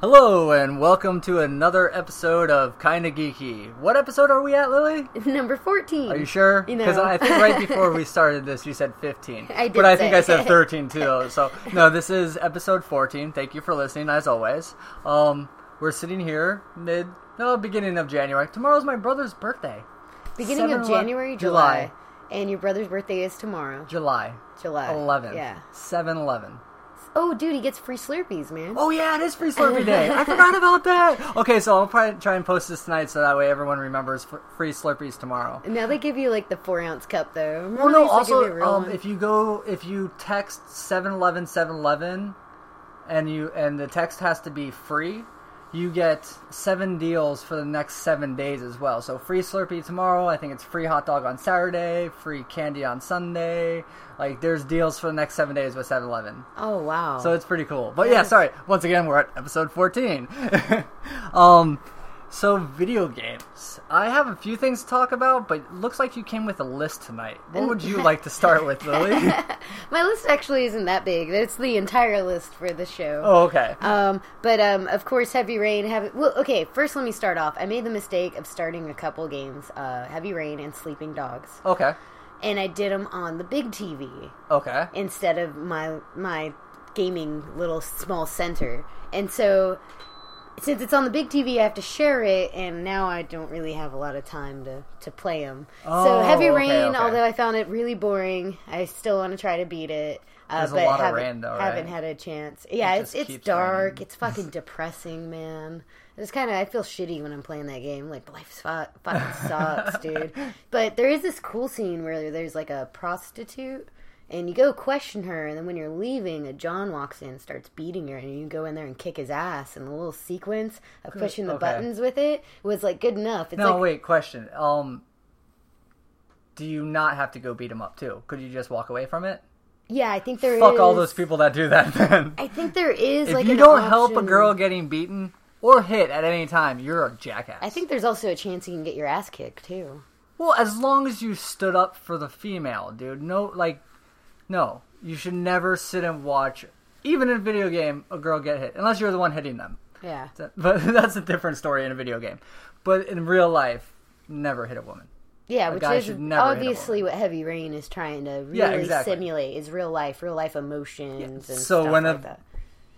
Hello and welcome to another episode of Kinda Geeky. What episode are we at, Lily? Number 14. Are you sure? You Because know. I think right before we started this, you said 15. I did but I think. I said 13 too. So no, this is episode 14. Thank you for listening, as always. Um, we're sitting here mid, no, beginning of January. Tomorrow's my brother's birthday. Beginning of 7-11 January, July. July. And your brother's birthday is tomorrow. July July. Eleven. Yeah. 7 11. Oh, dude, he gets free Slurpees, man. Oh yeah, it is Free Slurpee Day. I forgot about that. Okay, so I'll probably try and post this tonight so that way everyone remembers Free Slurpees tomorrow. Now they give you like the four ounce cup though. Remember Well, no. used to give you a Also, um, if you go, if you text seven eleven seven eleven, and you and the text has to be free, you get seven deals for the next seven days as well. So free Slurpee tomorrow. I think it's free hot dog on Saturday, free candy on Sunday. Like there's deals for the next seven days with 7-Eleven. oh wow. So it's pretty cool. But yeah, sorry. Once again, we're at episode 14. um, so video games. I have a few things to talk about, but it looks like you came with a list tonight. What would you like to start with, Lily? my list actually isn't that big. It's the entire list for the show. oh, okay. Um, but um, of course, Heavy Rain. Heavy. Well, okay. First, let me start off. I made the mistake of starting a couple games, uh, Heavy Rain and Sleeping Dogs, Okay. and I did them on the big TV. Okay. instead of my my gaming little small center. And so since it's on the big TV, I have to share it, and now I don't really have a lot of time to, to play them. Oh, so Heavy okay, Rain, okay. although I found it really boring, I still want to try to beat it. Uh, There's a but lot haven't, rain, though, right? haven't had a chance. Yeah, It it's it's dark. raining. It's fucking depressing, man. It's kind of I feel shitty when I'm playing that game. Like life fu- fucking sucks, dude. But there is this cool scene where there's like a prostitute, and you go question her, and then when you're leaving, a John walks in, starts beating her, and you go in there and kick his ass. And the little sequence of pushing the okay. buttons with it was like good enough. It's No, like, wait. Question. Um, do you not have to go beat him up too? Could you just walk away from it? yeah, I think there is. Fuck all those people that do that. Then, I think there is if like you don't help a girl getting beaten or hit at any time, you're a jackass. I think there's also a chance you can get your ass kicked too. Well, as long as you stood up for the female, dude. No, like, no. You should never sit and watch, even in a video game, a girl get hit. Unless you're the one hitting them. Yeah. But that's a different story in a video game. But in real life, never hit a woman. Yeah, A which guy is should never hit a obviously what Heavy Rain is trying to really Yeah, exactly. simulate is real life, real life emotions and So stuff when like a that.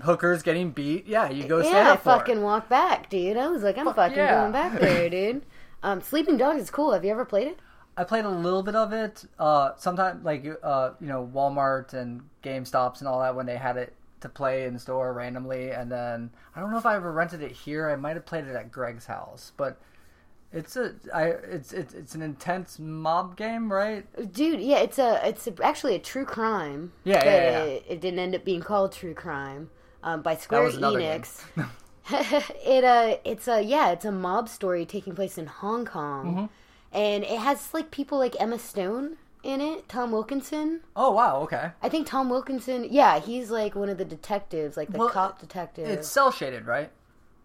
Hooker's getting beat, yeah, you go Yeah, I up for it. fucking walk back, dude. I was like, I'm fucking yeah. going back there, dude. Um, Sleeping Dogs is cool. Have you ever played it? I played a little bit of it. Uh, sometimes, like uh, you know, Walmart and GameStops and all that when they had it to play in store randomly. And then I don't know if I ever rented it here. I might have played it at Greg's house, but it's a I it's it's, it's an intense mob game, right? Dude, yeah, it's a it's a, actually a true crime. Yeah, but yeah, yeah. It, it didn't end up being called True Crime um, by Square Enix. it uh, it's a yeah, it's a mob story taking place in Hong Kong, Mm-hmm. And it has like people like Emma Stone in it, Tom Wilkinson. Oh wow, okay. I think Tom Wilkinson, yeah, he's like one of the detectives, like the Well, cop detective. It's cel shaded, right?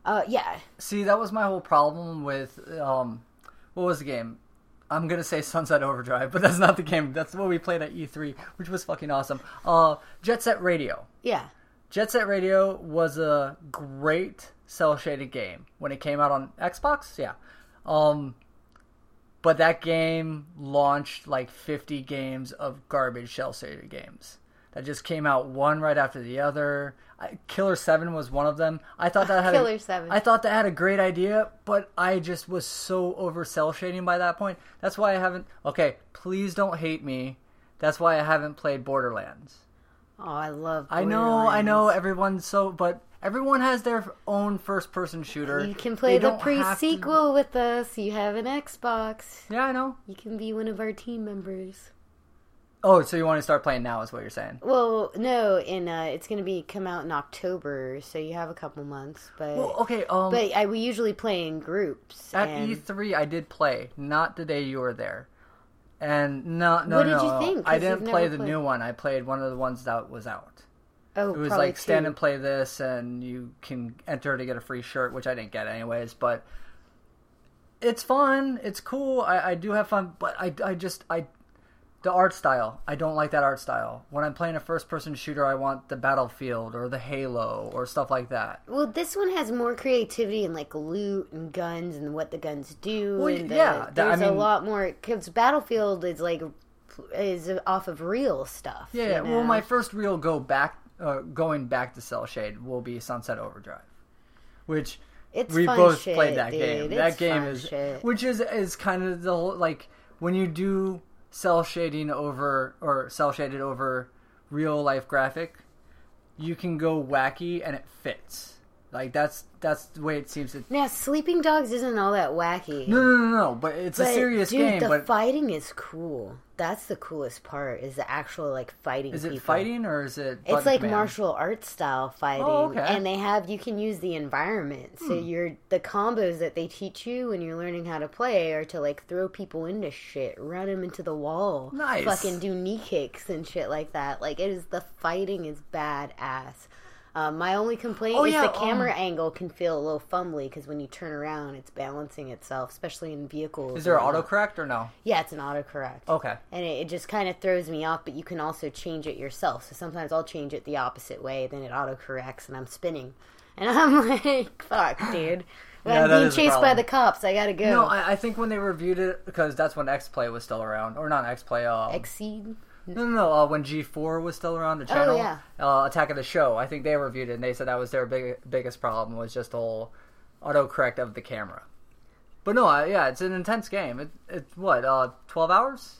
uh, yeah, See, that was my whole problem with um, what was the game? I'm gonna say Sunset Overdrive, but that's not the game. That's what we played at E3, which was fucking awesome. Uh, Jet Set Radio. yeah. Jet Set Radio was a great cel shaded game when it came out on Xbox. Yeah, um, but that game launched like 50 games of garbage cel shaded games that just came out one right after the other. I, Killer Seven was one of them. I thought that had a- Killer 7. I thought that had a great idea, but I just was so over cel shading by that point. That's why I haven't. Okay, please don't hate me. That's why I haven't played Borderlands. Oh, I love. I know, I know, everyone's so, but everyone has their own first-person shooter. You can play They the don't have to- with us. You have an Xbox. Yeah, I know. You can be one of our team members. Oh, so you want to start playing now? Is what you're saying? Well, no, and uh, it's going to be come out in October, so you have a couple months. But Well, okay. Um, but I, we usually play in groups. at and E3, I did play, not the day you were there, and no, no, What did no, you no. think? I didn't play the played. new one. I played one of the ones that was out. Oh, It was like stand and play this, and you can enter to get a free shirt, which I didn't get anyways. But it's fun. It's cool. I, I do have fun, but I, I just I the art style. I don't like that art style. When I'm playing a first person shooter, I want the Battlefield or the Halo or stuff like that. Well, this one has more creativity and like loot and guns and what the guns do. Well, and the, yeah, there's I a mean- lot more because Battlefield is like is off of real stuff. Yeah, you yeah. well, my first real go back, uh, going back to Cel Shade will be Sunset Overdrive, which It's we both shit, played that dude. game. It's that game is, shit. which is is kind of the whole like when you do cel shading over or cel shaded over real life graphic, you can go wacky and it fits. Like that's that's the way it seems to. Now, Sleeping Dogs isn't all that wacky. No, no, no, no. But it's a But, serious dude, game. The But fighting is cool. That's the coolest part. Is the actual like fighting. is it people. fighting or is it? It's like command? martial arts style fighting, Oh, okay. Hmm. and they have you can use the environment. So you're the combos that they teach you when you're learning how to play are to like throw people into shit, run them into the wall, Nice. fucking do knee kicks and shit like that. Like it is the fighting is badass. Um, my only complaint Oh, is yeah, the camera um, angle can feel a little fumbly because when you turn around, it's balancing itself, especially in vehicles. Is there autocorrect or no? Yeah, it's an autocorrect Okay. and it, it just kind of throws me off. But you can also change it yourself. So sometimes I'll change it the opposite way, then it autocorrects, and I'm spinning, and I'm like, "Fuck, dude." Yeah, I'm being chased by the cops, I gotta go. No, I, I think when they reviewed it, because that's when X Play was still around, or not X Play. Um, Exceed. No, no, no. Uh, when G four was still around, the channel, Oh, yeah. uh, Attack of the Show. I think they reviewed it and they said that was their big, biggest problem was just the whole autocorrect of the camera. But no, I, yeah, it's an intense game. It, it's what, uh, twelve hours?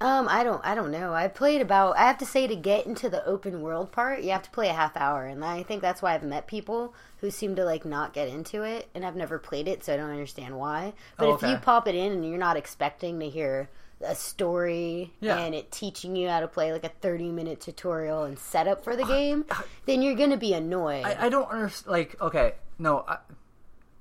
Um, I don't, I don't know. I played about. I have to say to get into the open world part, you have to play a half hour, and I think that's why I've met people who seem to like not get into it, and I've never played it, so I don't understand why. But Oh, if you pop it in and you're not expecting to hear a story Yeah. and it teaching you how to play like a 30 minute tutorial and setup for the uh, game, uh, then you're gonna be annoyed. I, I don't understand. Like, okay, no, I,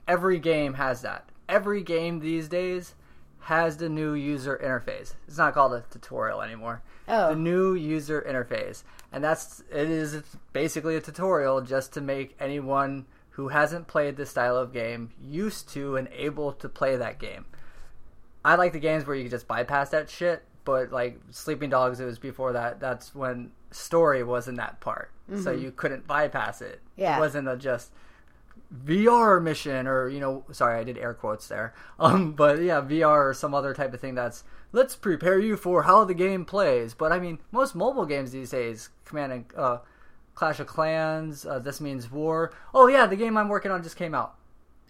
every game has that. Every game these days has the new user interface. It's not called a tutorial anymore. Oh. The new user interface, and that's it is basically a tutorial just to make anyone who hasn't played this style of game used to and able to play that game. I like the games where you can just bypass that shit, but like Sleeping Dogs, it was before that. That's when story wasn't that part, so you couldn't bypass it. Yeah. It wasn't a just VR mission or you know, sorry, I did air quotes there. Um, but yeah, VR or some other type of thing that's let's prepare you for how the game plays. But I mean, most mobile games these days, Command and uh, Clash of Clans, uh, This Means War. Oh yeah, the game I'm working on just came out.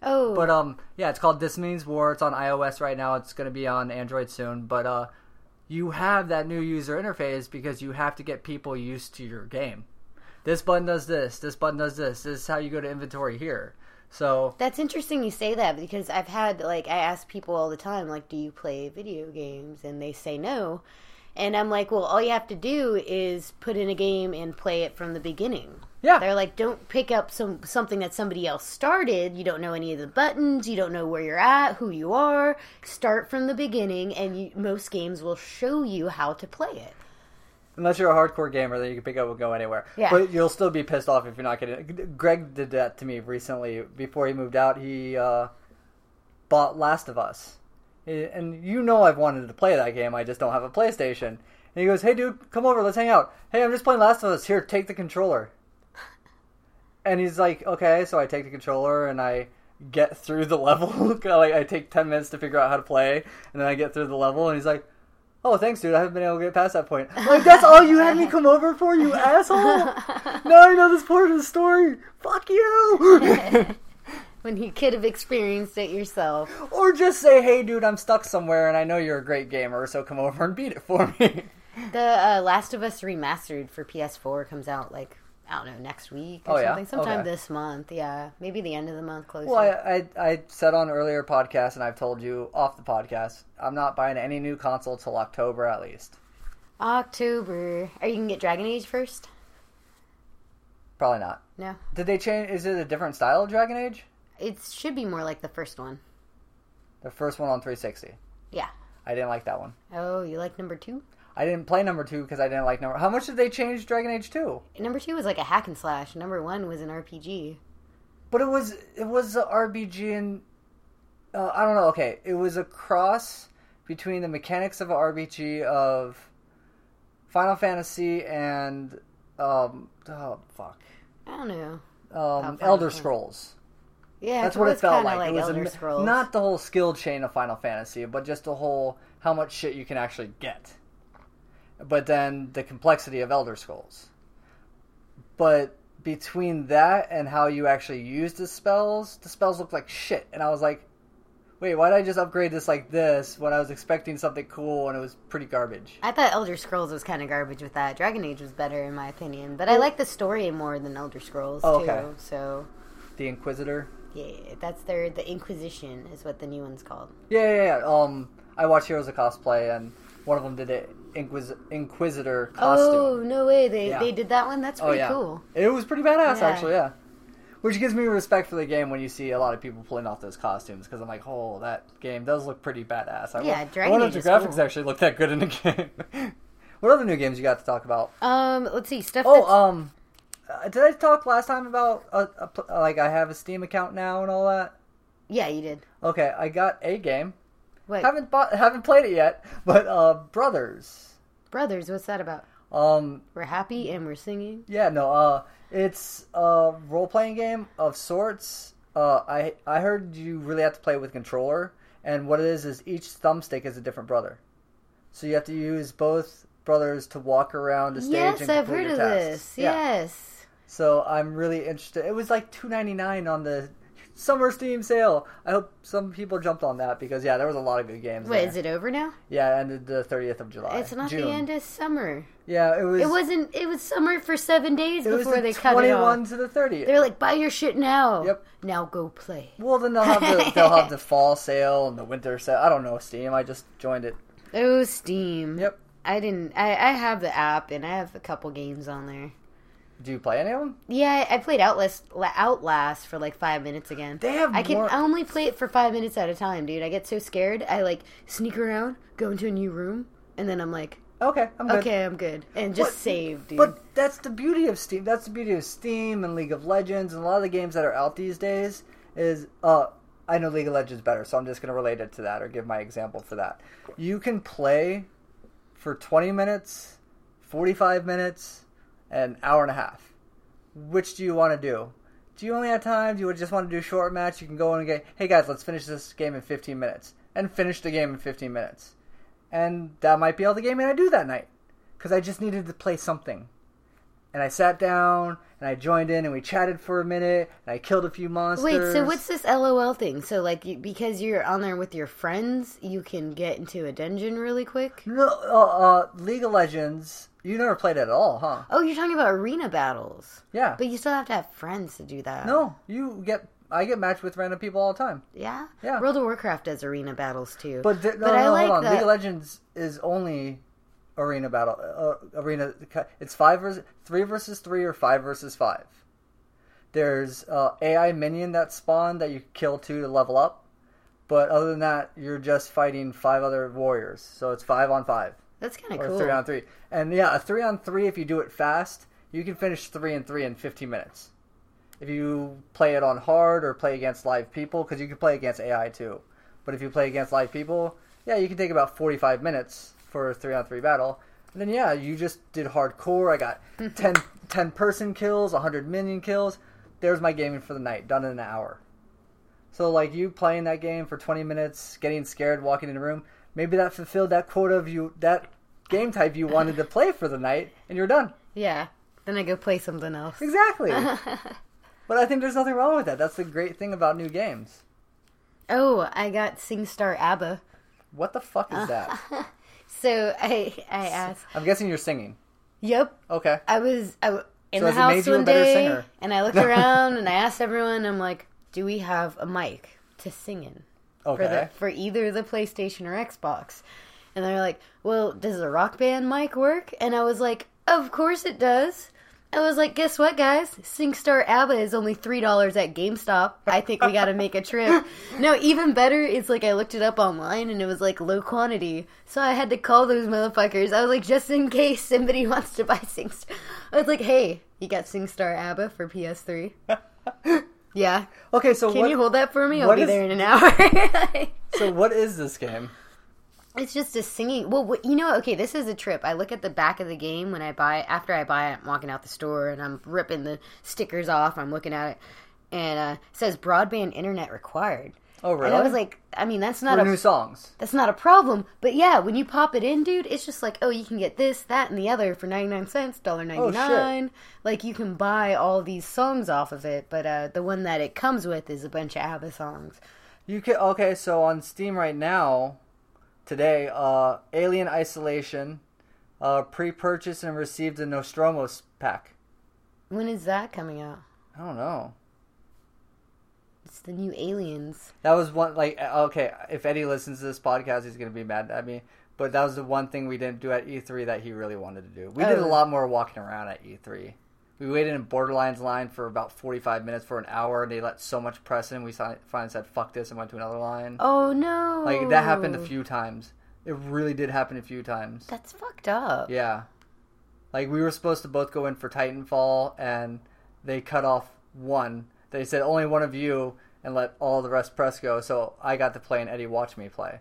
Oh, But um, yeah, it's called This Means War. It's on iOS right now. It's going to be on Android soon. But uh, you have that new user interface because you have to get people used to your game. This button does this. This button does this. This is how you go to inventory here. So That's interesting you say that because I've had like I ask people all the time like do you play video games and they say no. And I'm like, well, all you have to do is put in a game and play it from the beginning. Yeah, They're like, don't pick up some something that somebody else started. You don't know any of the buttons. You don't know where you're at, who you are. Start from the beginning, and you, most games will show you how to play it. unless you're a hardcore gamer, then you can pick up and go anywhere. Yeah. But you'll still be pissed off if you're not getting. it. Greg did that to me recently. Before he moved out, he uh, bought Last of Us, and you know I've wanted to play that game. I just don't have a PlayStation. And he goes, "Hey, dude, come over. Let's hang out. Hey, I'm just playing Last of Us. Here, take the controller." And he's like, "Okay." So I take the controller and I get through the level. like I take ten minutes to figure out how to play, and then I get through the level. And he's like, "Oh, thanks, dude. I haven't been able to get past that point." I'm like, that's all you had me come over for, you asshole. now I know this part of the story. Fuck you. when you could have experienced it yourself. or just say, "Hey, dude, I'm stuck somewhere, and I know you're a great gamer, so come over and beat it for me." The uh, Last of Us remastered for PS4 comes out like I don't know next week or Oh, yeah? something, sometime Okay. this month. Yeah, maybe the end of the month. Closer. Well, I, I I said on earlier podcasts, and I've told you off the podcast, I'm not buying any new console till October at least. October. Are you gonna get Dragon Age first? Probably not. No, Did they change? Is it a different style of Dragon Age? it should be more like the first one. The first one on 360. Yeah. I didn't like that one. Oh, you like number two? I didn't play number two because I didn't like number. How much did they change Dragon Age two? Number two was like a hack and slash. Number one was an RPG. But it was it was a RPG and uh, I don't know. Okay, it was a cross between the mechanics of an RPG of Final Fantasy and um oh fuck. I don't know. Um Elder Scrolls. Yeah, That's what it felt kinda like. it was a Elder mi- Scrolls. not the whole skill chain of Final Fantasy, but just the whole how much shit you can actually get. But then the complexity of Elder Scrolls. But between that and how you actually use the spells, the spells look like shit. And I was like, wait, why did I just upgrade this like this when I was expecting something cool and it was pretty garbage? I thought Elder Scrolls was kind of garbage with that. Dragon Age was better in my opinion, but I like the story more than Elder Scrolls Oh, too. okay. So The Inquisitor. yeah, that's their the Inquisition is what the new one's called. Yeah, yeah, yeah. Um, I watched Heroes of Cosplay and one of them did it Inquis- Inquisitor costume. Oh no way! They Yeah. they did that one. That's pretty Oh pretty yeah, cool. it was pretty badass Yeah. actually. Yeah, which gives me respect for the game when you see a lot of people pulling off those costumes because I'm like, oh, that game does look pretty badass. I Yeah, won- I Dragon wonder if the graphics cool. actually look that good in the game. what other new games you got to talk about? Um, let's see stuff. Oh, that's- um, uh, did I talk last time about uh, a, like I have a Steam account now and all that? yeah, you did. Okay, I got a game. What Haven't bought, haven't played it yet, but uh, Brothers. brothers? What's that about? Um, We're happy and we're singing. Yeah, no, uh, it's a role playing game of sorts. Uh, I I heard you really have to play it with controller, and what it is is each thumbstick is a different brother, so you have to use both brothers to walk around the stage. Yes, and I've heard of tasks. this. Yeah. Yes. So I'm really interested. It was like two ninety nine on the summer Steam sale. I hope some people jumped on that because yeah, there was a lot of good games. Wait, there. is it over now? Yeah, it ended the thirtieth of July. It's not June. the end of summer. Yeah, it was. It wasn't. It was summer for seven days before the they cut it off. to the thirtieth. They're like, buy your shit now. Yep. Now go play. Well, then they'll have the they'll have the fall sale and the winter sale. I don't know Steam. I just joined it. Oh, Steam. Yep. I didn't. I, I have the app and I have a couple games on there. Do you play any of them? Yeah, I played Outlast Outlast for like five minutes again. They have I can more- only play it for five minutes at a time, dude. I get so scared. I like sneak around, go into a new room, and then I'm like, Okay, I'm good. okay, I'm good, and just But- save, dude. But that's the beauty of Steam. That's the beauty of Steam and League of Legends and a lot of the games that are out these days. Is uh, I know League of Legends better, so I'm just going to relate it to that or give my example for that. You can play for 20 minutes, 45 minutes, an hour and a half. Which do you want to do? Do you only have time? Do you just want to do a short match? You can go in and get, hey guys, let's finish this game in 15 minutes. And finish the game in 15 minutes. And that might be all the gaming I do that night. Because I just needed to play something. And I sat down and I joined in and we chatted for a minute and I killed a few monsters. Wait, so what's this LOL thing? So like, you, because you're on there with your friends, you can get into a dungeon really quick. No, uh, uh, League of Legends. You never played it at all, huh? Oh, you're talking about arena battles, Yeah. but you still have to have friends to do that. no, you get. I get matched with random people all the time. Yeah, Yeah. World of Warcraft does arena battles too. But th- no, But no, I no, like hold on. that- League of Legends is only arena battle. Uh, arena. It's five versus three versus three or five versus five. There's uh, AI minion that spawn that you kill two to level up, but other than that, you're just fighting five other warriors. So it's five on five That's kind of or cool. three on three. And yeah, a three on three if you do it fast, you can finish three and three in 15 minutes. If you play it on hard or play against live people, because you can play against AI too. But if you play against live people, yeah, you can take about 45 minutes for a three on three battle. And then yeah, you just did hardcore. I got 10, 10 person kills, 100 minion kills. There's my gaming for the night, done in an hour. So like you playing that game for 20 minutes, getting scared, walking in a room, maybe that fulfilled that quota of you that game type you wanted to play for the night, and you're done. Yeah. Then I go play something else. Exactly. but I think there's nothing wrong with that. That's the great thing about new games. Oh, I got SingStar ABBA. What the fuck is that? So I I asked. I'm guessing you're singing. Yep. Okay. I was I, w- in So the has it made house one day, and I looked around and I asked everyone. I'm like, "Do we have a mic to sing in for the for either the PlayStation or Xbox?" And they're like, "Well, does the rock band mic work?" And I was like, "Of course it does." I was like, "Guess what, guys? SingStar ABBA is only three dollars at GameStop. I think we got to make a trip." no, even better, it's like I looked it up online and it was like low quantity, so I had to call those motherfuckers. I was like, just in case somebody wants to buy SingStar. I was like, "Hey, you got SingStar ABBA for PS3?" yeah. Okay, so Can what, you hold that for me? I'll be is- there in an hour. so what is this game? It's just a singing. Well, you know, okay, this is a trip. I look at the back of the game when I buy. After I buy it, I'm walking out the store and I'm ripping the stickers off. I'm looking at it, and uh, it says broadband internet required. Oh, really? And I was like, I mean, that's not For a new songs. that's not a problem. But yeah, when you pop it in, dude, it's just like, oh, you can get this, that, and the other for ninety nine cents, dollar ninety nine. like you can buy all these songs off of it, but uh, the one that it comes with is a bunch of ABBA songs. You can okay. So on Steam right now, today, uh, Alien Isolation, uh, pre-purchased and received the Nostromos pack. When is that coming out? I don't know. The new Aliens. That was one like uh, okay. If Eddie listens to this podcast, he's gonna be mad at me. But that was the one thing we didn't do at E3 that he really wanted to do. We did a Oh. lot more walking around at E3. We waited in Borderlands line for about 45 minutes for an hour, and they let so much press in. We finally said, fuck this, and went to another line. Oh no! Like, that happened a few times. It really did happen a few times. That's fucked up. Yeah. Like, we were supposed to both go in for Titanfall, and they cut off one. They said, only one of you, and let all the rest press go, so I got to play, and Eddie watched me play.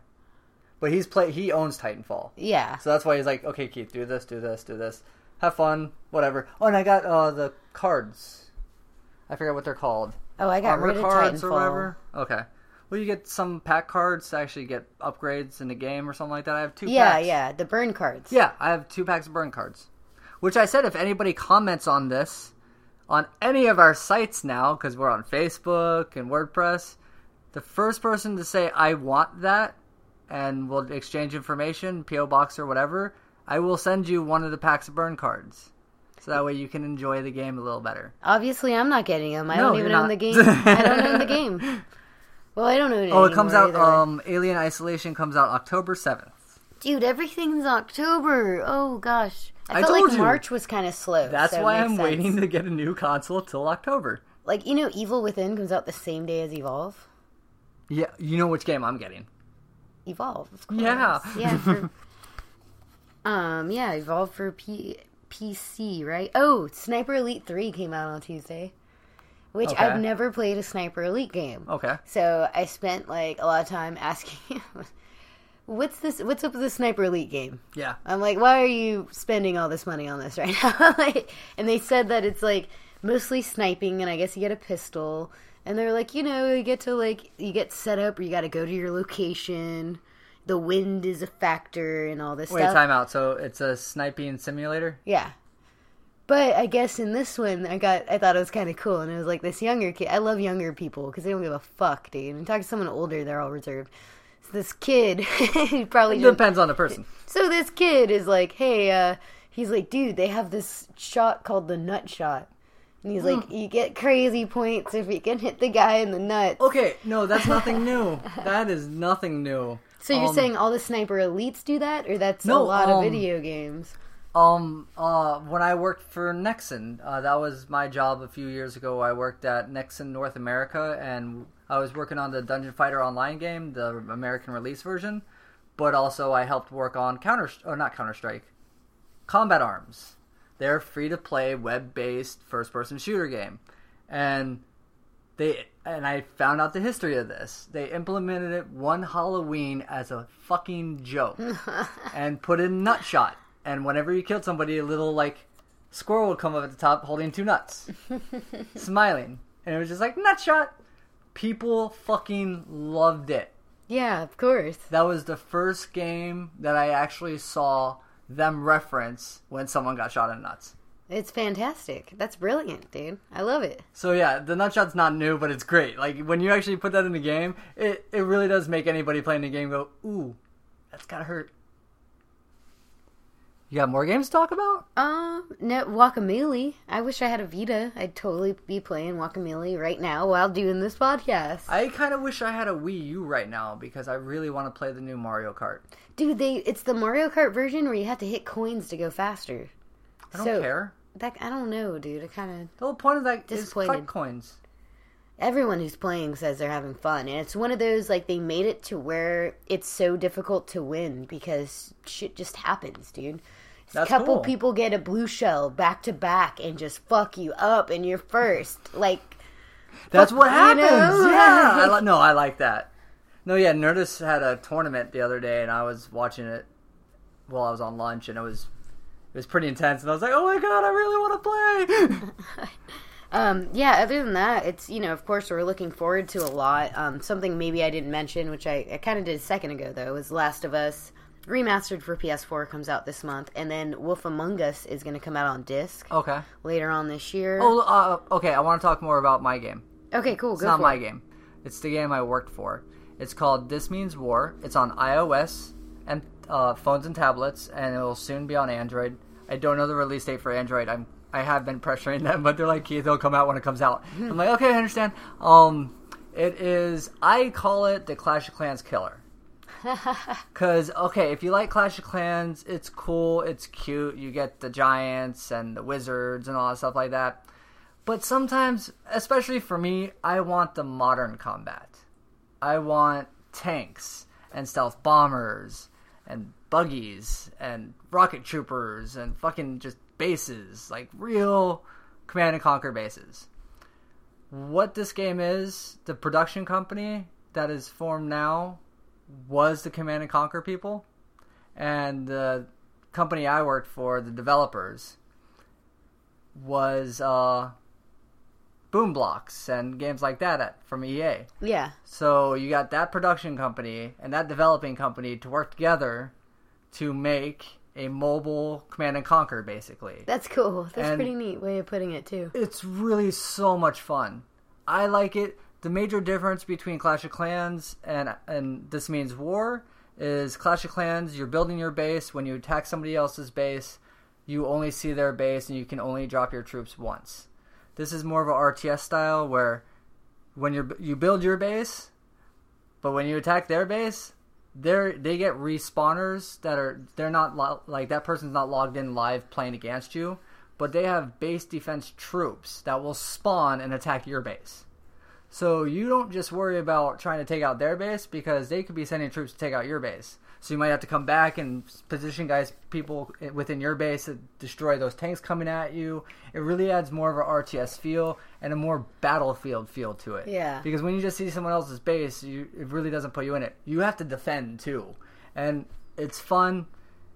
But he's play he owns Titanfall. Yeah. So that's why he's like, okay, Keith, do this, do this, do this. Have fun, whatever. Oh, and I got uh, the cards. I forget what they're called. Oh, I got Armor rid of cards Titanfall. or whatever. Okay. Well, you get some pack cards to actually get upgrades in the game or something like that. I have two. Yeah, packs. yeah, the burn cards. Yeah, I have two packs of burn cards. Which I said, if anybody comments on this on any of our sites now, because we're on Facebook and WordPress, the first person to say I want that, and we'll exchange information, PO box or whatever, I will send you one of the packs of burn cards. So that way you can enjoy the game a little better. Obviously, I'm not getting them. I No, don't even own the game. I don't own the game. Well, I don't own it. Oh, it comes out. either. Um, Alien Isolation comes out October seventh. Dude, everything's October. Oh gosh, I, I felt like you. March was kind of slow. That's so why I'm sense. waiting to get a new console till October. Like you know, Evil Within comes out the same day as Evolve. Yeah, you know which game I'm getting. Evolve, of course. Yeah. yeah. For, um, yeah, Evolve for P- PC, right? Oh, Sniper Elite Three came out on Tuesday, which Okay. I've never played a Sniper Elite game. Okay. So I spent like a lot of time asking, "What's this? What's up with the Sniper Elite game?" Yeah. I'm like, "Why are you spending all this money on this right now?" like, and they said that it's like mostly sniping, and I guess you get a pistol. And they're like, you know, you get to like you get set up, or you got to go to your location. The wind is a factor, and all this Wait, stuff. time out. So it's a sniping simulator? Yeah. But I guess in this one, I got I thought it was kind of cool, and it was like this younger kid. I love younger people because they don't give a fuck, dude. And talk to someone older, they're all reserved. This kid, he probably depends on the person. so this kid is like, hey, uh, he's like, dude, they have this shot called the nut shot, and he's like, you get crazy points if you can hit the guy in the nuts. Okay, no, that's nothing new. That is nothing new. So you're Um, saying all the sniper elites do that, or that's a lot um, of video games? Um, uh, when I worked for Nexon, uh, that was my job a few years ago. I worked at Nexon North America, and I was working on the Dungeon Fighter Online game, the American release version. But also, I helped work on Counter, or not Counter Strike, Combat Arms. They're free to play, web based first person shooter game, and they and I found out the history of this. They implemented it one Halloween as a fucking joke and put in Nutshot. And whenever you killed somebody, a little like squirrel would come up at the top holding two nuts, smiling, and it was just like Nutshot. People fucking loved it. Yeah, of course. That was the first game that I actually saw them reference when someone got shot in the nuts. It's fantastic. That's brilliant, dude. I love it. So yeah, the nutshot's not new, but it's great. Like when you actually put that in the game, it, it really does make anybody playing the game go, ooh, that's gotta hurt. You got more games to talk about? Um, no, Guacamelee. I wish I had a Vita. I'd totally be playing Guacamelee right now while doing this podcast. I kind of wish I had a Wii U right now because I really want to play the new Mario Kart. Dude, they it's the Mario Kart version where you have to hit coins to go faster. I don't So- care. That I don't know, dude. I kind of The whole point of that is collect coins. everyone who's playing says they're having fun, and it's one of those like they made it to where it's so difficult to win because shit just happens, dude. A That's couple cool. people get a blue shell back to back and just fuck you up, and you're first. Like That's what happens. know? Yeah. I li- no, I like that. No, yeah, Nerdist had a tournament the other day, and I was watching it while I was on lunch, and it was it was pretty intense. And I was like, "Oh my god, I really want to play!" Um, yeah, other than that, it's, you know, of course, we're looking forward to a lot. Um, something maybe I didn't mention, which I, I kind of did a second ago, though, was Last of Us remastered for PS4 comes out this month, and then Wolf Among Us is going to come out on disc okay. later on this year. Oh, uh, okay. I want to talk more about my game. okay, cool. It's not my it. game. It's the game I worked for. It's called This Means War. It's on iOS and uh, phones and tablets, and it will soon be on Android. I don't know the release date for Android. I'm I have been pressuring them, but they're like, Keith, it'll come out when it comes out. I'm like, okay, I understand. Um, it is. I call it the Clash of Clans killer. Cause okay, if you like Clash of Clans, it's cool, it's cute. You get the giants and the wizards and all that stuff like that. But sometimes, especially for me, I want the modern combat. I want tanks and stealth bombers and buggies and rocket troopers and fucking just bases, like real command and conquer bases. What this game is, the production company that is formed now was the Command and Conquer people, and the company I worked for, the developers, was uh, Boom Blox and games like that at, from EA. Yeah. So you got that production company and that developing company to work together to make a mobile Command and Conquer, basically. That's cool. That's a And- pretty neat way of putting it, too. It's really so much fun. I like it. The major difference between Clash of Clans and and this means war is Clash of Clans. You're building your base. When you attack somebody else's base, you only see their base and you can only drop your troops once. This is more of a RTS style where when you you build your base, but when you attack their base, they they get respawners that are they're not lo- like that person's not logged in live playing against you, but they have base defense troops that will spawn and attack your base. So you don't just worry about trying to take out their base because they could be sending troops to take out your base. So you might have to come back and position guys, people within your base to destroy those tanks coming at you. It really adds more of a RTS feel and a more battlefield feel to it. Yeah. Because when you just see someone else's base, you, it really doesn't put you in it. You have to defend too, and it's fun.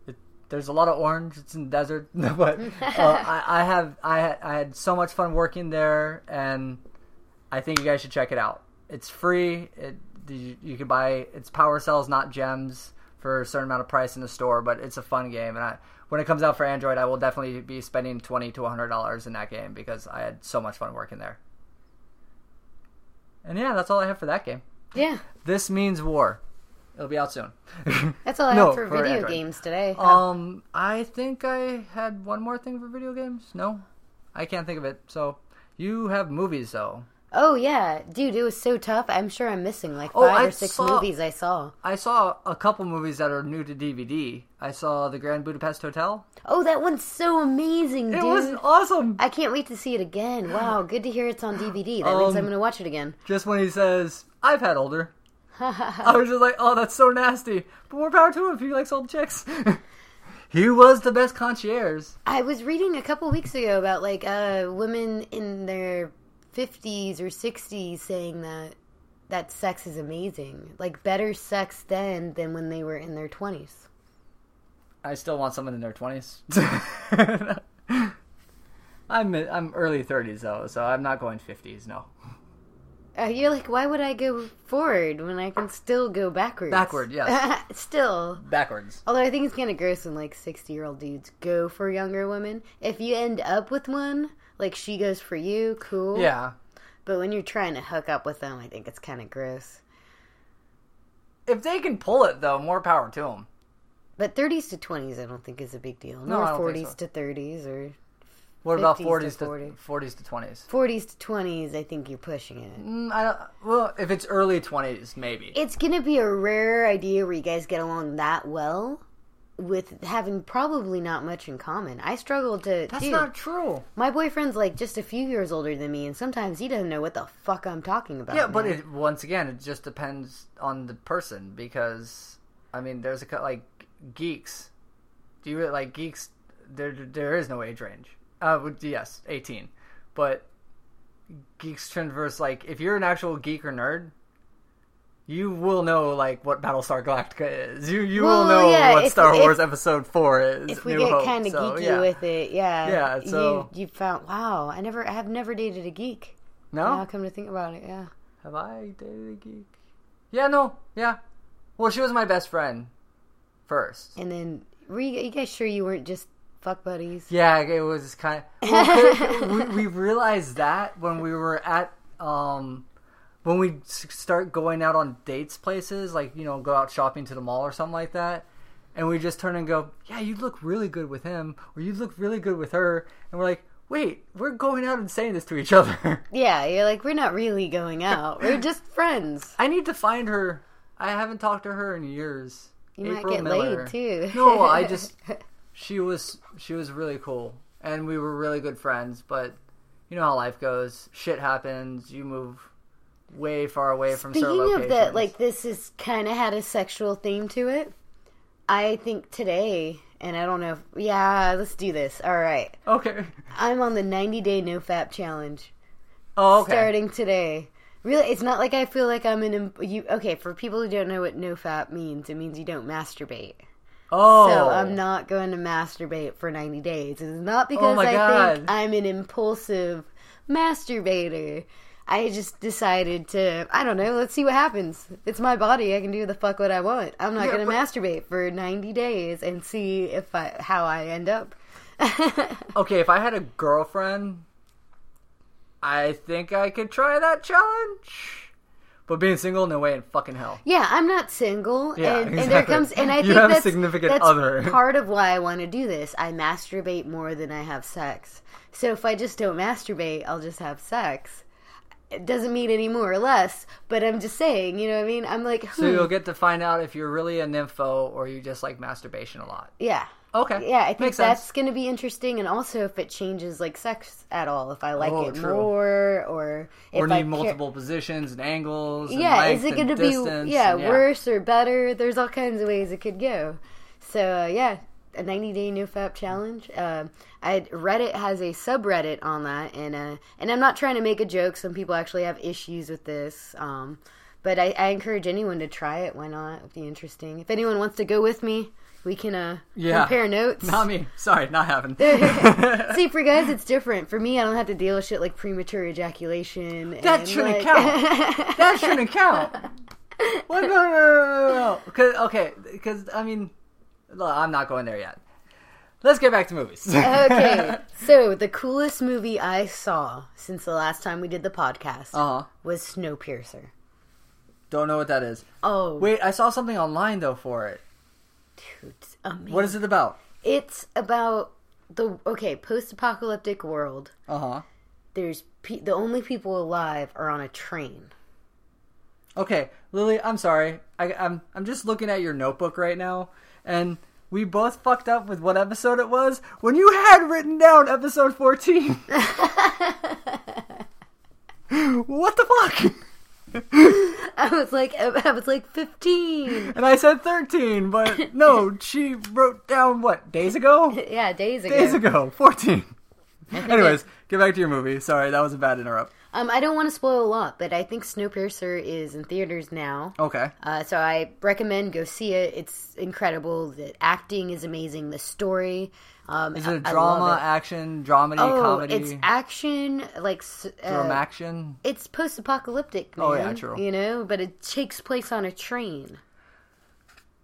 It, there's a lot of orange. It's in the desert, but uh, I, I have I I had so much fun working there, and I think you guys should check it out. It's free. It you, you can buy it's power cells, not gems, for a certain amount of price in the store. But it's a fun game, and I, when it comes out for Android, I will definitely be spending twenty to hundred dollars in that game because I had so much fun working there. And yeah, that's all I have for that game. Yeah. This means war. It'll be out soon. That's all I No, have for, for video Android. games today. Um, I think I had one more thing for video games. No, I can't think of it. So you have movies though. Oh, yeah. Dude, it was so tough. I'm sure I'm missing like Oh, five I or six saw- movies I saw. I saw a couple movies that are new to DVD. I saw the Grand Budapest Hotel. Oh, that one's so amazing, dude. It was awesome. I can't wait to see it again. Wow, good to hear it's on DVD. That means Um, I'm going to watch it again. Just when he says, "I've had older," I was just like, "Oh, that's so nasty." But more power to him if he likes old chicks. he was the best concierge. I was reading a couple weeks ago about like uh, women in their 50s or 60s saying that that sex is amazing. Like better sex then than when they were in their 20s. I still want someone in their twenties. I'm I'm early thirties though, so I'm not going fifties. No, Uh, you're like, why would I go forward when I can still go backwards? Backward, yes. still. backwards. Although I think it's kind of gross when like 60 year old dudes go for younger women. If you end up with one, like she goes for you, cool. Yeah, But when you're trying to hook up with them, I think it's kind of gross. if they can pull it though, more power to them. But 30s to 20s, I don't think is a big deal. No, Nor I don't 40s think so. to 30s or What about 50s to forties to forties to twenties? 40s to 20s. I think you're pushing it. Mm, I don't. Well, if it's early twenties, maybe. It's gonna be a rare idea where you guys get along that well, with having probably not much in common. I struggle to. That's dude, not true. My boyfriend's like just a few years older than me, and sometimes he doesn't know what the fuck I'm talking about. Yeah, but it, once again, it just depends on the person because I mean, there's a like geeks. Do you really like geeks? There, there is no age range. Uh, yes, eighteen, but geeks transverse. Like, if you're an actual geek or nerd, you will know like what Battlestar Galactica is. You you Well, will know yeah, what if- Star if- Wars Episode Four is. if we New get kind of so, geeky yeah. with it, yeah, Yeah, so- you you found wow. I never, I have never dated a geek. No, Now come to think about it, yeah. have I dated a geek? Yeah, no, yeah. Well, she was my best friend first. And then were you, you guys sure you weren't just fuck buddies? Yeah, it was kind of. Well, we, we realized that when we were at um when we start going out on dates places, like you know, go out shopping to the mall or something like that, and we just turn and go, "Yeah, you look really good with him," or "You look really good with her," and we're like, "Wait, we're going out and saying this to each other." Yeah, you're like we're not really going out. We're just friends. I need to find her. I haven't talked to her in years. You April might get Miller. laid too. No, I just she was she was really cool, and we were really good friends. But you know how life goes. Shit happens. You move way far away from certain Speaking of that, like this is kind of had a sexual theme to it. I think today, and I don't know. if Yeah, let's do this. All right, okay. I'm on the 90 day no fap challenge Oh, okay. starting today. Really, it's not like I feel like I'm in. You okay? For people who don't know what no fap means, it means you don't masturbate. Oh, So I'm not going to masturbate for 90 days. It's not oh because my I God. think I'm an impulsive masturbator. I just decided to, I don't know, let's see what happens. It's my body. I can do the fuck what I want. I'm not Yeah, going to masturbate for 90 days and see if I how I end up. okay. If I had a girlfriend, I think I could try that challenge. But being single, no way in fucking hell. Yeah, I'm not single, Yeah, and, and there comes, and I You think have a that's, significant that's other. part of why I want to do this. I masturbate more than I have sex, so if I just don't masturbate, I'll just have sex. It doesn't mean any more or less, but I'm just saying, you know what I mean? I'm like, So hmm, you'll get to find out if you're really a nympho or you just like masturbation a lot. yeah, Okay. yeah. I think Makes that's going to be interesting, and also if it changes like sex at all, if I like Oh, it true. more, or if Or I need care- multiple positions and angles. Yeah, length is it going to be distance yeah, worse or better? There's all kinds of ways it could go. So uh, yeah, a 90 day no fap challenge. Uh, I Reddit has a subreddit on that, and uh, and I'm not trying to make a joke. Some people actually have issues with this. Um, but I, I encourage anyone to try it. Why not? It'd be interesting. If anyone wants to go with me, we can uh, Yeah. compare notes. Not me. Sorry, not having. See, for guys, it's different. For me, I don't have to deal with shit like premature ejaculation. That and, shouldn't like- count. that shouldn't count. What? No, no, no, no, no. Cause, okay, because I mean, I'm not going there yet. Let's get back to movies. okay, so the coolest movie I saw since the last time we did the podcast Uh huh. was Snowpiercer. Don't know what that is. Oh, Wait, I saw something online though for it. dude, it's amazing. What is it about? It's about the okay post-apocalyptic world. Uh huh. There's pe- the only people alive are on a train. Okay, Lily, I'm sorry. I, I'm I'm just looking at your notebook right now, and we both fucked up with what episode it was when you had written down episode 14. what the fuck? I was like, I was like fifteen. And I said 13, but no, she wrote down what days ago? Yeah, days ago. Days ago, 14. Anyways, get back to your movie. Sorry, that was a bad interrupt. Um, I don't want to spoil a lot, but I think Snowpiercer is in theaters now. Okay. Uh, so I recommend go see it. It's incredible. The acting is amazing. The story. Um, Is it a drama, it. action, dramedy, Oh, comedy, it's action. Like uh, drum action? it's post-apocalyptic. Man, Oh, yeah, true. You know, but it takes place on a train.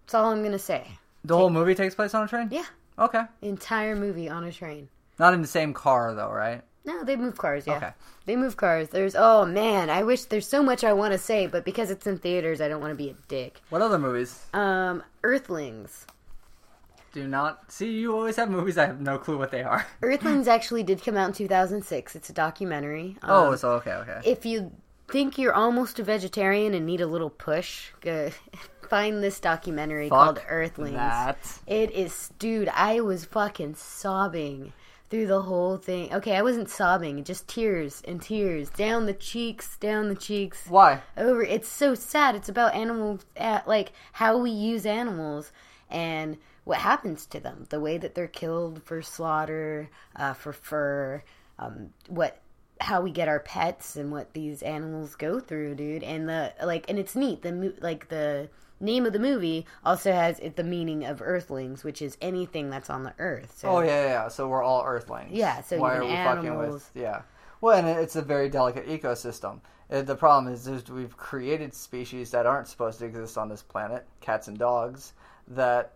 That's all I'm gonna say. The whole movie takes place on a train? Yeah, Okay. entire movie on a train. Not in the same car though, right? No, they move cars. Yeah, Okay. they move cars. There's oh man, I wish there's so much I want to say, but because it's in theaters, I don't want to be a dick. What other movies? Um, Earthlings. Do not see. You always have movies. I have no clue what they are. Earthlings actually did come out in 2006. It's a documentary. Um, Oh, so okay, okay. if you think you're almost a vegetarian and need a little push, go find this documentary called Earthlings. that. It is, dude. I was fucking sobbing through the whole thing. Okay, I wasn't sobbing, just tears and tears down the cheeks, down the cheeks. Why? Over. It's so sad. It's about animals, like how we use animals and what happens to them, the way that they're killed for slaughter, uh, for fur, um, what how we get our pets and what these animals go through, dude. And the like, and it's neat. The like the name of the movie also has it the meaning of Earthlings, which is anything that's on the Earth. So Oh yeah, yeah, yeah. So we're all Earthlings. Yeah, so why are we fucking animals- with? Yeah. Well, and it's a very delicate ecosystem. Uh, The problem is, is we've created species that aren't supposed to exist on this planet, cats and dogs, that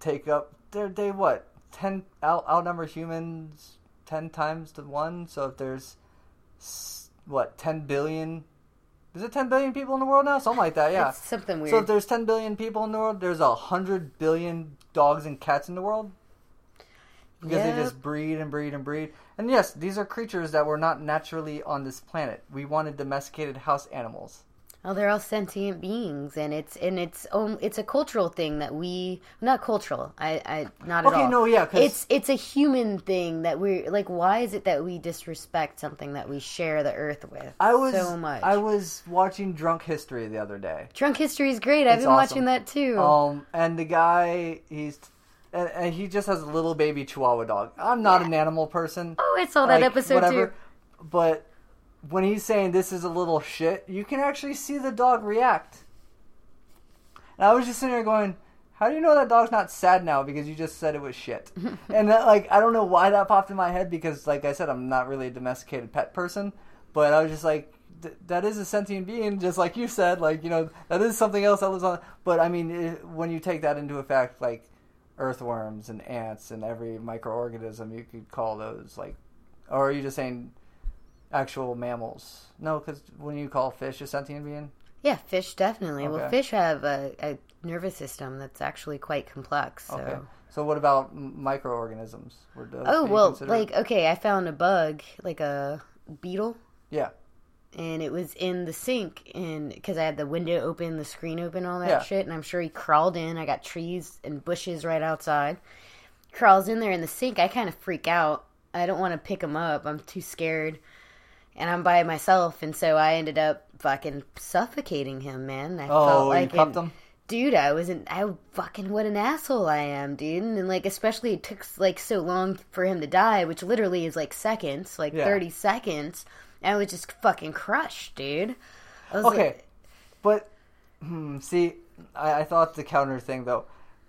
take up. They're they what ten out, outnumber humans ten times to one. So if there's what ten billion, is it ten billion people in the world now? Something like that. Yeah. It's something weird. So if there's 10 billion people in the world, there's a hundred billion dogs and cats in the world because Yep. they just breed and breed and breed. And yes, these are creatures that were not naturally on this planet. We wanted domesticated house animals. Oh, they're all sentient beings, and it's and it's um, it's a cultural thing that we not cultural. I, I not at Okay, all. no, yeah, 'cause- it's it's a human thing that we're like. Why is it that we disrespect something that we share the earth with? I was so much. I was watching Drunk History the other day. Drunk History is great. I've It's been awesome. watching that too. Um, and the guy he's and, and he just has a little baby Chihuahua dog. I'm not Yeah. an animal person. oh, I saw that like, episode whatever. too. But when he's saying this is a little shit, you can actually see the dog react. And I was just sitting there going, "How do you know that dog's not sad now because you just said it was shit?" and that, like, I don't know why that popped in my head because, like I said, I'm not really a domesticated pet person. But I was just like, "That is a sentient being, just like you said. Like, you know, that is something else that lives on." But I mean, it, when you take that into effect, like earthworms and ants and every microorganism, you could call those like, or are you just saying actual mammals? No, because when you call fish a sentient being, Yeah, fish definitely. Well, fish have a, a nervous system that's actually quite complex. So. okay. So what about microorganisms? Oh well, considered- like okay, I found a bug, like a beetle, yeah, and it was in the sink, and because I had the window open, the screen open, all that Yeah. shit, and I'm sure he crawled in. I got trees and bushes right outside. Crawls in there in the sink. I kind of freak out. I don't want to pick him up. I'm too scared, and I'm by myself, and so I ended up fucking suffocating him, man. I Oh, felt you like cupped him? dude i wasn't i fucking what an asshole i am dude and like especially it took like so long for him to die which literally is like seconds like Yeah. 30 seconds i was just fucking crushed dude okay, like, but hmm, see, I, I thought the counter thing though.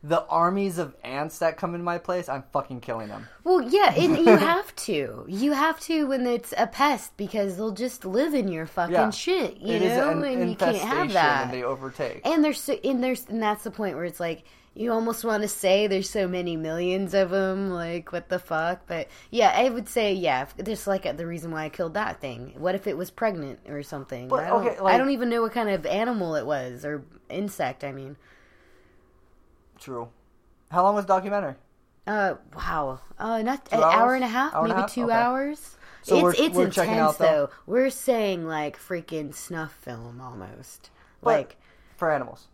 The armies of ants that come in my place, I'm fucking killing them. well yeah and you have to. You have to when it's a pest because they'll just live in your fucking Yeah. shit you It know? an and you can't have that and they overtake. and there's so and there's and that's the point where it's like you almost want to say there's so many millions of them like what the fuck? But yeah i would say yeah just like uh, the reason why i killed that thing. What if it was pregnant or something? But, I, don't, okay, like- I don't even know what kind of animal it was or insect i mean True. How long was the documentary? uh wow uh not Two an hour and a half Hour maybe half? two Okay. hours So it's we're- it's we're intense out, though? though we're saying like freaking snuff film almost But like for animals.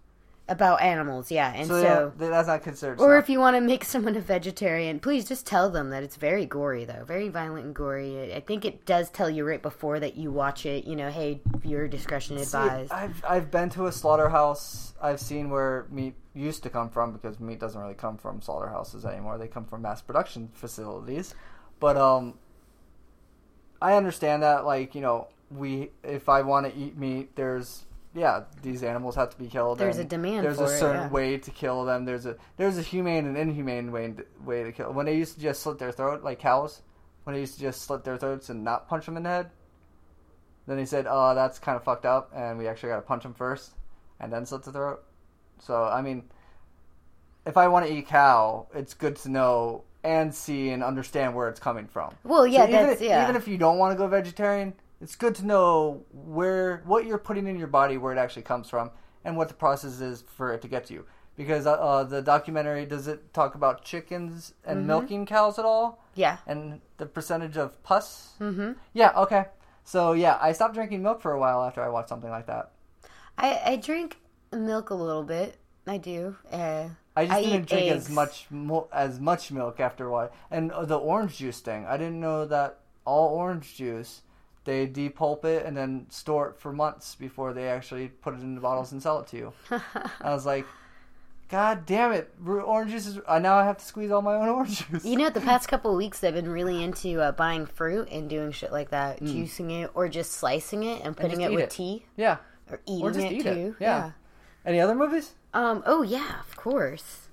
About animals yeah and So, so yeah, that's not considered. Or snuff. if you want to make someone a vegetarian, please just tell them that it's very gory, though. Very violent and gory. I think it does tell you right before that you watch it, you know, hey, viewer discretion See, advised. I've I've been to a slaughterhouse. I've seen where meat used to come from because meat doesn't really come from slaughterhouses anymore. They come from mass production facilities. But um, I understand that. Like you know, we if I want to eat meat, there's yeah, these animals have to be killed. There's a demand There's for a it, certain yeah. way to kill them. There's a there's a humane and inhumane way way to kill. When they used to just slit their throat like cows, when they used to just slit their throats and not punch them in the head. Then they said, "Oh, that's kind of fucked up, and we actually got to punch them first, and then slit the throat." So, I mean, if I want to eat cow, it's good to know and see and understand where it's coming from. Well, yeah, So even, if, yeah. even if you don't want to go vegetarian, it's good to know where what you're putting in your body, where it actually comes from, and what the process is for it to get to you. Because uh, uh, the documentary does it talk about chickens and Mm-hmm. milking cows at all, yeah. and the percentage of pus. hmm Yeah, okay. So yeah, I stopped drinking milk for a while after I watched something like that. I, I drink milk a little bit. I do. Uh, I just I didn't drink eggs. as much mo- as much milk after a while. And uh, the orange juice thing, I didn't know that all orange juice they depulp it and then store it for months before they actually put it in the bottles and sell it to you. I was like, God damn it! Orange juice is. I now I have to squeeze all my own orange juice. You know, the past couple of weeks, I've been really into uh, buying fruit and doing shit like that, juicing it or just slicing it and putting Mm. just it with it. tea yeah. or eating Or it eat too. it. Yeah. Any other movies? Um. Oh yeah, of course.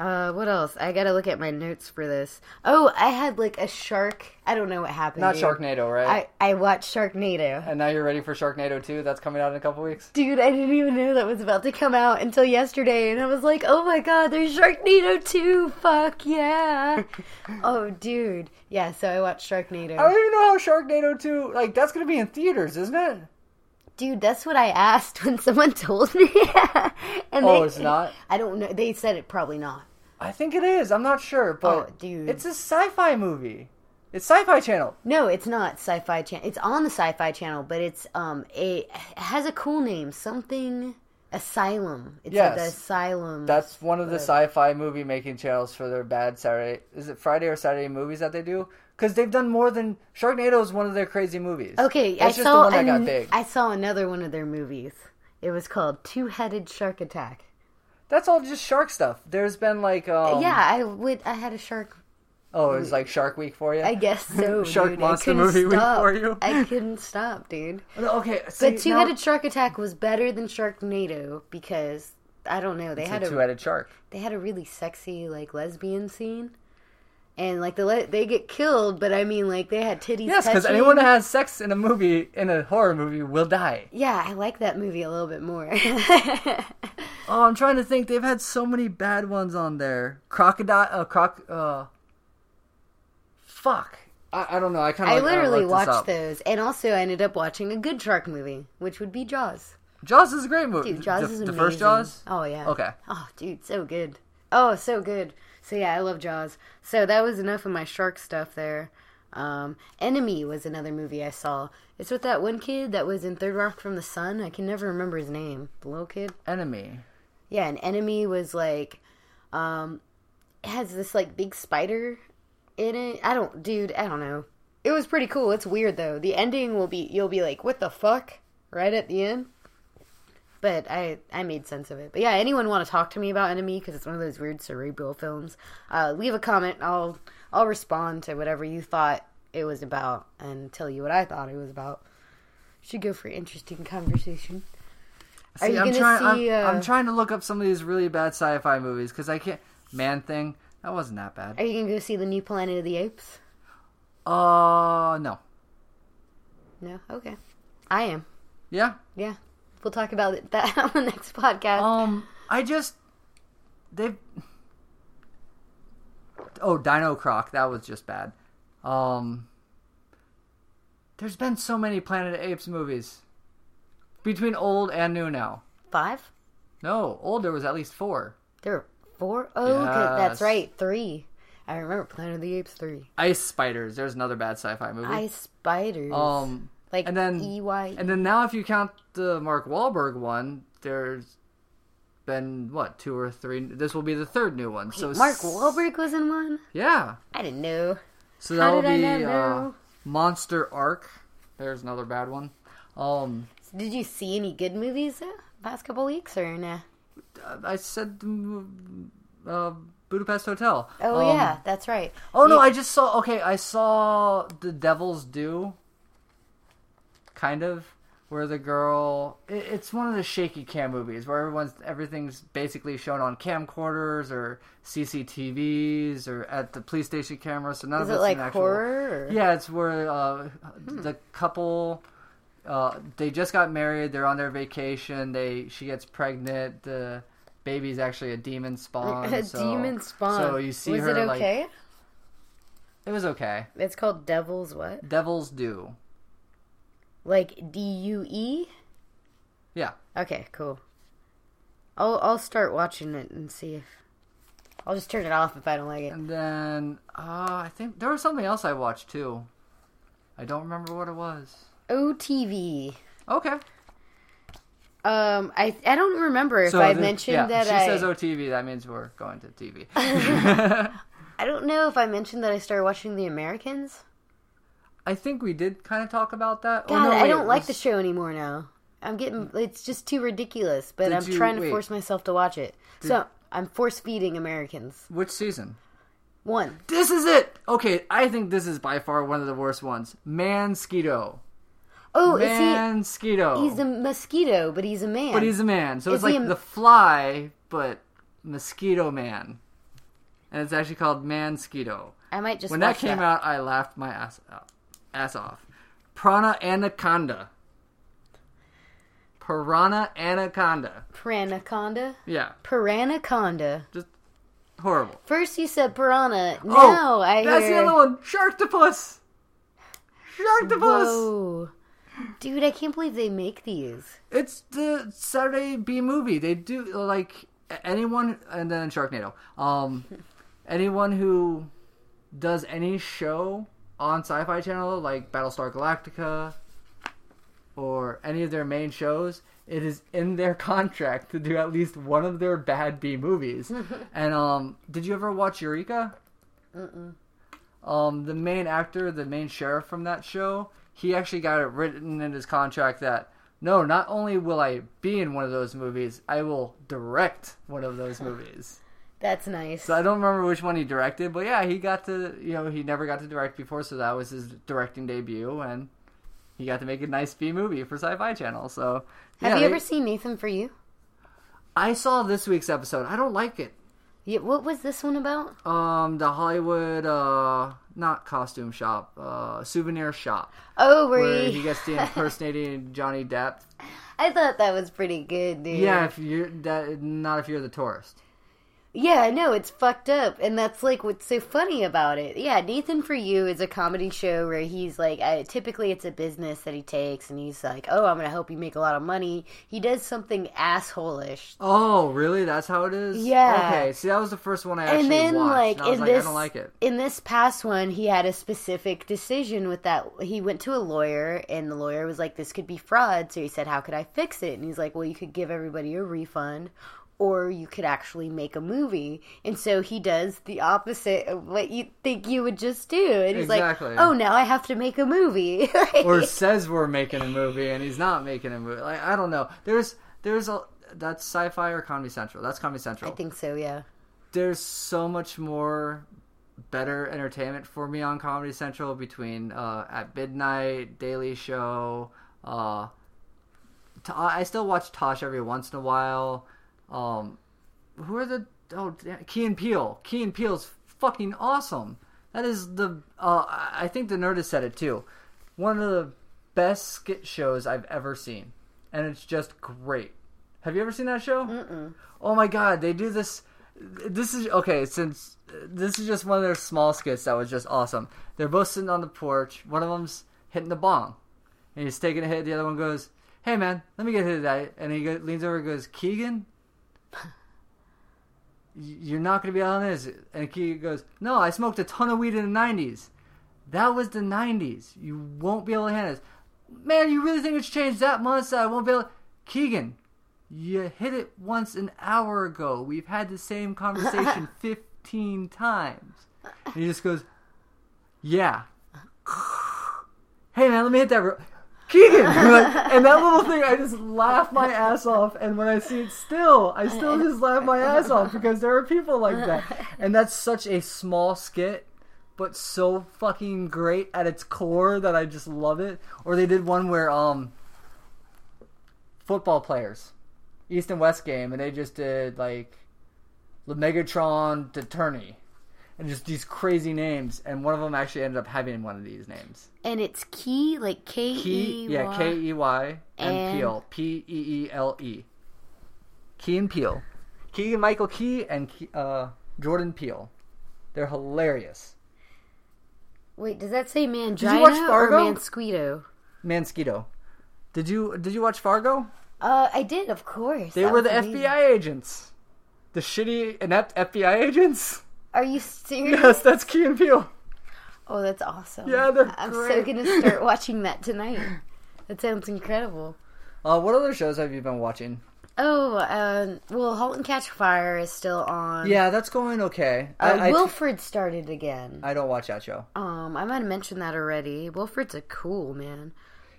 Uh, what else? I gotta look at my notes for this. Oh, I had like a shark. I don't know what happened. Not dude. Sharknado, right? I I watched Sharknado. and now you're ready for Sharknado 2? That's coming out in a couple weeks. Dude, I didn't even know that was about to come out until yesterday, and I was like, "Oh my god, there's Sharknado 2! Fuck yeah!" oh, dude, yeah. So I watched Sharknado. I don't even know how Sharknado 2. Like, that's to be in theaters, isn't it? Dude, that's what I asked when someone told me. and Oh, they- it's not? I don't know. They said it probably not. I think it is. I'm not sure, but Oh, dude. it's a sci-fi movie. It's Sci-Fi Channel. No, it's not Sci-Fi Channel. It's on the Sci-Fi Channel, but it's um a it has a cool name, something Asylum. It's like the Asylum. That's one of the sci-fi movie making channels for their bad Saturday. Is it Friday or Saturday movies that they do? Because they've done more than Sharknado is one of their crazy movies. okay. that's I just saw the one that got big. I saw another one of their movies. It was called Two-Headed Shark Attack. That's all just shark stuff. There's been like, um, yeah, I would. I had a shark. Oh, it was like Shark Week for you. I guess so. Shark dude. Monster movie week for you. I couldn't stop, dude. Okay, see, But Two Headed Shark Attack was better than Sharknado because I don't know they now, had a a two-headed shark. they had a really sexy like lesbian scene, and like the le- they get killed, but I mean like they had titties. Yes, because anyone that has sex in a movie in a horror movie will die. Yeah, I like that movie a little bit more. Oh, I'm trying to think. They've had so many bad ones on there. Crocodile, uh, croc, uh, fuck. I, I don't know. I kind of. I literally looked this watched those, and also I ended up watching a good shark movie, which would be Jaws. Jaws is a great movie. Dude, Jaws the, is the first Jaws. Oh yeah. Okay. Oh, dude, so good. Oh, so good. So yeah, I love Jaws. So that was enough of my shark stuff there. Um, Enemy was another movie I saw. It's with that one kid that was in Third Rock from the Sun. I can never remember his name. The little kid. Enemy. Yeah, an enemy was like, um, it has this like big spider in it. I don't, dude, I don't know. It was pretty cool. It's weird though. The ending will be, you'll be like, what the fuck? Right at the end. But I, I made sense of it. But yeah, anyone want to talk to me about Enemy because it's one of those weird cerebral films? Uh, leave a comment. I'll, I'll respond to whatever you thought it was about and tell you what I thought it was about. Should go for interesting conversation. Are you I'm gonna trying. see, I'm, uh, I'm trying to look up some of these really bad sci-fi movies because I can't. Man Thing. That wasn't that bad. Are you gonna go see the new Planet of the Apes? Uh, no. No. Okay. I am. Yeah. Yeah. We'll talk about that on the next podcast. Um, I just they've. Oh, Dino Croc. That was just bad. Um, there's been so many Planet of Apes movies between old and new now. Five. No, old there was at least four. There were four. Oh, good. that's right. Three. I remember Planet of the Apes three. Ice Spiders. There's another bad sci-fi movie. Ice spiders. Um, like and then E Y. and then now if you count the Mark Wahlberg one, there's been what two or three. This will be the third new one. so Mark Wahlberg was in one. Yeah. I didn't know. So that will be uh. Monster Arc. There's another bad one. Um, Did you see any good movies uh, past couple weeks or nah? I said uh, Budapest Hotel. Oh Um, yeah, that's right. Oh no, I just saw. Okay, I saw The Devil's Due. Kind of where the girl. It, it's one of the shaky cam movies where everyone's everything's basically shown on camcorders or CCTVs or at the police station camera. So none Is of it it's like an actual. horror? Or? Yeah, it's where uh, the couple uh, they just got married. They're on their vacation. They she gets pregnant. The baby's actually a demon spawn. A so- demon spawn. So you see was her it like okay? it was okay. It's called Devil's what? Devil's Due. Like D U E? Yeah. Okay, cool. I'll I'll start watching it and see if I'll just turn it off if I don't like it. And then uh, I think there was something else I watched too. I don't remember what it was. OTV. Okay. Um, I I don't remember if So I the- mentioned yeah, that she I says OTV. That means we're going to TV. I don't know if I mentioned that I started watching The Americans. I think we did kind of talk about that. Oh, God, oh, no, I don't like was- the show anymore now. I'm getting mm. it's just too ridiculous, but Did I'm you- trying to wait. force myself to watch it. so I'm force feeding Americans. Which season? One. This is it. Okay, I think this is by far one of the worst ones. Mansquito. Oh, is Mansquito. he? He's a mosquito, but he's a man. But he's a man, so Is it's like a- the fly, but mosquito man, and it's actually called Mansquito. I might just When that came out, I laughed my ass ass off. Prana Anaconda. Piranha Anaconda. Piranaconda. Yeah, Piranaconda. Just horrible. First you said piranha. Now oh, I that's hear. the other one. Sharktopus. Sharktopus. Whoa, dude! I can't believe they make these. It's the Saturday B movie. They do like anyone, and then Sharknado. Um, anyone who does any show on Sci-Fi Channel, like Battlestar Galactica, or any of their main shows, it is in their contract to do at least one of their bad B movies. and um, did you ever watch Eureka? Mm-mm. um, the main actor, the main sheriff from that show, he actually got it written in his contract that no, not only will I be in one of those movies, I will direct one of those movies. That's nice. So I don't remember which one he directed, but yeah, he got to, you know, he never got to direct before, so that was his directing debut, and he got to make a nice B movie for Sci-Fi Channel. So Have yeah, you they- ever seen Nathan for You? I saw this week's episode. I don't like it. Yeah, what was this one about? Um, the Hollywood, uh, not costume shop, uh, souvenir shop. Oh, where, where he... he gets to impersonating Johnny Depp. I thought that was pretty good, dude. Yeah, if you're that, not if you're the tourist. Yeah, I know it's fucked up, and that's like what's so funny about it. Yeah, Nathan for You is a comedy show where he's like, I, typically it's a business that he takes, and he's like, oh, I'm gonna help you make a lot of money. He does something assholish, Oh, really? That's how it is. Yeah. Okay. See, that was the first one I actually and then watched. like and I was in like, this I don't like it. in this past one, he had a specific decision with that. He went to a lawyer, and the lawyer was like, "This could be fraud." So he said, "How could I fix it?" And he's like, "Well, you could give everybody a refund." Or you could actually make a movie, and so he does the opposite of what you think you would just do. And he's Exactly. like, "Oh, now I have to make a movie." Or says we're making a movie and he's not making a movie. Like I don't know. There's there's a that's sci-fi or Comedy Central. That's Comedy Central. I think so. Yeah. there's so much more better entertainment for me on Comedy Central between uh, at midnight, Daily Show. Uh, t- I still watch Tosh every once in a while. Um, who are the oh Key and Peele? Key and Peele's fucking awesome. That is the uh, I think the Nerdist said it too. One of the best skit shows I've ever seen, and it's just great. Have you ever seen that show? Mm-mm. Oh my god, they do this. This is okay. Since this is just one of their small skits that was just awesome. They're both sitting on the porch. One of them's hitting the bong, and he's taking a hit. The other one goes, "Hey man, let me get a hit of that." And he leans over and goes, "Keegan, you're not gonna be on this." And Keegan goes, "No, I smoked a ton of weed in the '90s. That was the '90s. You won't be able to handle this." Man, you really think it's changed that much that I won't be able? Keegan, you hit it once an hour ago. We've had the same conversation 15 times. And he just goes, Yeah. Hey man, let me hit that. Keegan! Like, and that little thing, I just laugh my ass off. And when I see it still, I still just laugh my ass off because there are people like that. And that's such a small skit, but so fucking great at its core that I just love it. Or they did one where, um, football players, East and West game, and they just did like the Megatron to Turney, and just these crazy names. And one of them actually ended up having one of these names. And it's Key, like K Key, E. yeah, K E Y and And- Peele, P E E L E. Key and Peele, Key and Michael Key and Key, uh, Jordan Peele. They're hilarious. Wait, does that say Mangina you watch or Fargo? Mansquito? Mansquito. Did you did you watch Fargo? Uh, I did, of course. They That were the amazing. FBI agents. The shitty, inept FBI agents. Are you serious? Yes, that's Key and Peele. Oh, that's awesome. Yeah, they're I'm so gonna start watching that tonight. That sounds incredible. Uh, what other shows have you been watching? Oh, um, well, *Halt and Catch Fire* is still on. Yeah, that's going okay. Uh, I, I, Wilfred started again. I don't watch that show. Um, I might have mentioned that already. Wilfred's a cool man.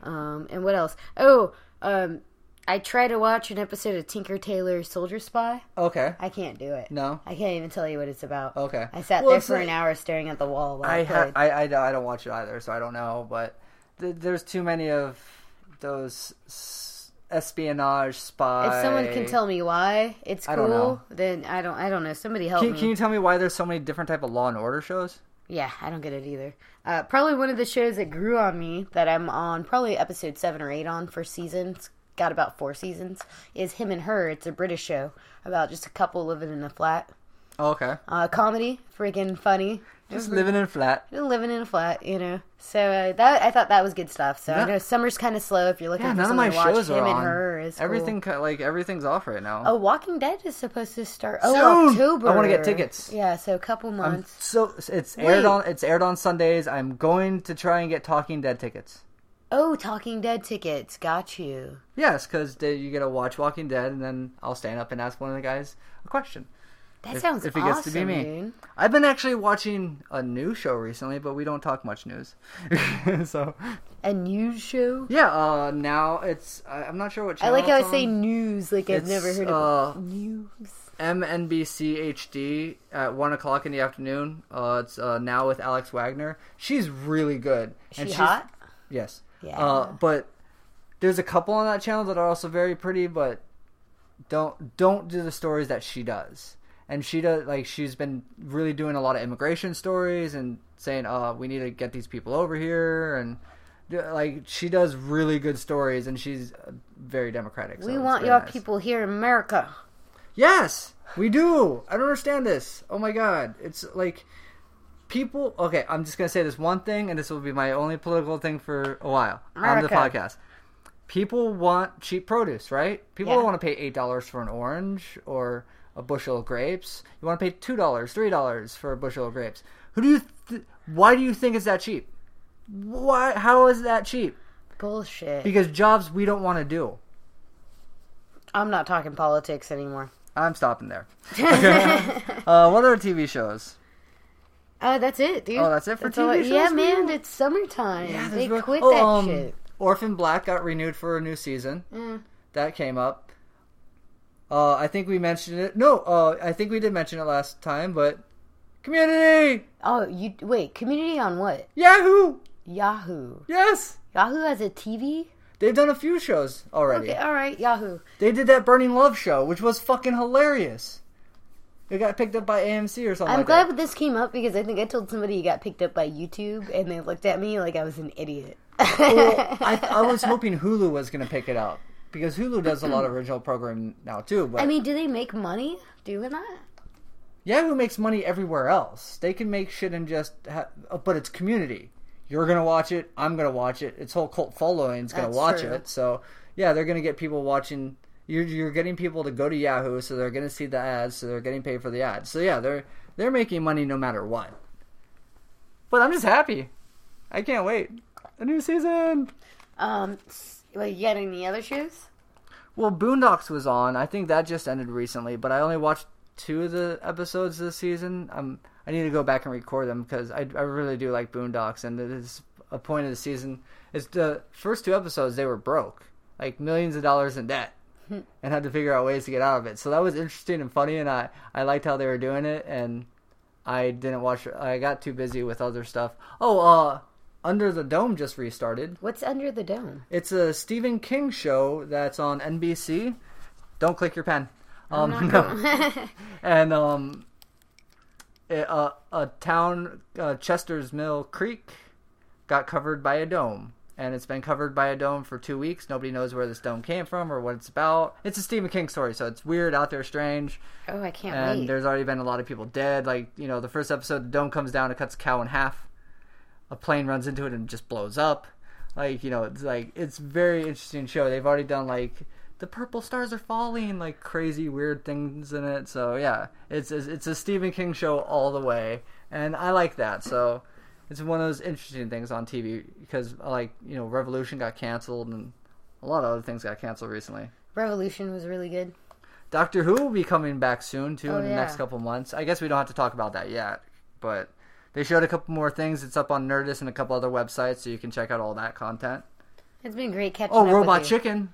Um, and what else? Oh, um, I try to watch an episode of Tinker Tailor Soldier Spy. Okay. I can't do it. No. I can't even tell you what it's about. Okay. I sat Well, there for like- an hour staring at the wall while I, I, ha- I, I I don't watch it either, so I don't know. But th- there's too many of those s- espionage spy. if someone can tell me why it's I don't cool, know. then I don't. I don't know. Somebody help Can, me. can you tell me why there's so many different type of Law and Order shows? Yeah, I don't get it either. Uh, probably one of the shows that grew on me that I'm on, probably episode seven or eight on for seasons. Got about four seasons. Is Him and Her. It's a British show about just a couple living in a flat. Oh, okay. Uh, comedy, freaking funny. Just living in a flat. Just living in a flat, you know. So uh, that I thought that was good stuff. So Yeah. I know summer's kind of slow if you're looking Yeah, for none of something my to watch. shows Him are and. Her is cool. Everything ki- like everything's off right now. Oh, Walking Dead is supposed to start. Oh, Soon! October. I wanna get tickets. Yeah, so a couple I'm months. so it's aired Wait. on it's aired on Sundays. I'm going to try and get Talking Dead tickets. Oh, Talking Dead tickets. Got you. Yes, because you get to watch Walking Dead, and then I'll stand up and ask one of the guys a question. That If- sounds if it awesome, gets to be me. dude. I've been actually watching a new show recently, but we don't talk much news. so A news show. yeah, uh, now it's I'm not sure what channel. I like how I say news. Like I've It's, never heard uh, of news. MNBC HD at one o'clock in the afternoon. Uh, it's uh, now with Alex Wagner. She's really good. She she's, hot? Yes. Yeah. Uh, but there's a couple on that channel that are also very pretty, but don't don't do the stories that she does. And she does like she's been really doing a lot of immigration stories and saying, "Uh, we need to get these people over here." And like she does really good stories, and she's very democratic. so we want your nice. people here in America. Yes, we do. I don't understand this. Oh my god, it's like people. Okay, I'm just gonna say this one thing, and this will be my only political thing for a while on the podcast. People want cheap produce, right? People Yeah. don't want to pay eight dollars for an orange or a bushel of grapes. You want to pay two dollars, three dollars for a bushel of grapes. Who do you? Th- why do you think it's that cheap? Why? How is that cheap? Bullshit. Because jobs we don't want to do. I'm not talking politics anymore. I'm stopping there. uh, what other TV shows? Oh, that's it, dude. Oh, that's it for all TV Yeah, shows, man, really? it's summertime. there's they real- quit oh, that um, shit. Orphan Black got renewed for a new season. Mm. That came up. Uh, I think we mentioned it. No, uh, I think we did mention it last time, but Community, Oh, you wait. Community on what? Yahoo, Yahoo. yes, Yahoo has a TV. they've done a few shows already. Okay, all right. Yahoo. They did that Burning Love show, which was fucking hilarious. It got picked up by AMC or something. I'm like glad that. this came up because I think I told somebody it got picked up by YouTube, and they looked at me like I was an idiot. Well, I, I was hoping Hulu was going to pick it up because Hulu does a lot of original programming now too. But I mean, do they make money doing that? Yahoo makes money everywhere else. They can make shit and just, ha- uh, but it's community. You're gonna watch it. I'm gonna watch it. Its whole cult following is gonna That's watch true. it. So yeah, they're gonna get people watching. You're, you're getting people to go to Yahoo, so they're gonna see the ads, so they're getting paid for the ads. So yeah, they're they're making money no matter what. But I'm just happy. I can't wait. A new season. Um, wait, you got any other shows? Well, Boondocks was on. I think that just ended recently, but I only watched two of the episodes this season. Um, I need to go back and record them because I, I really do like Boondocks, and it is a point of the season. It's the first two episodes they were broke, like millions of dollars in debt, and had to figure out ways to get out of it. So that was interesting and funny, and I I liked how they were doing it, and I didn't watch. I got too busy with other stuff. Oh, uh, Under the Dome just restarted. What's under the dome? It's a Stephen King show that's on NBC. Don't click your pen. Um, no. And um, it, uh, a town, uh, Chester's Mill Creek, got covered by a dome, and it's been covered by a dome for two weeks. Nobody knows where this dome came from or what it's about. It's a Stephen King story, so it's weird, out there, strange, oh, I can't and wait. there's already been a lot of people dead. Like you know, the first episode, the dome comes down, it cuts a cow in half. A plane runs into it and just blows up. Like you know, it's like it's very interesting show. They've already done like the purple stars are falling, like crazy weird things in it. So yeah, it's it's it's a Stephen King show all the way, and I like that. So it's one of those interesting things on TV because like you know, Revolution got canceled and a lot of other things got canceled recently. Revolution was really good. Doctor Who will be coming back soon too Oh, in the next couple months. I guess we don't have to talk about that yet, but they showed a couple more things. It's up on Nerdist and a couple other websites, so you can check out all that content. It's been great catching Oh, up with Robot you. Chicken!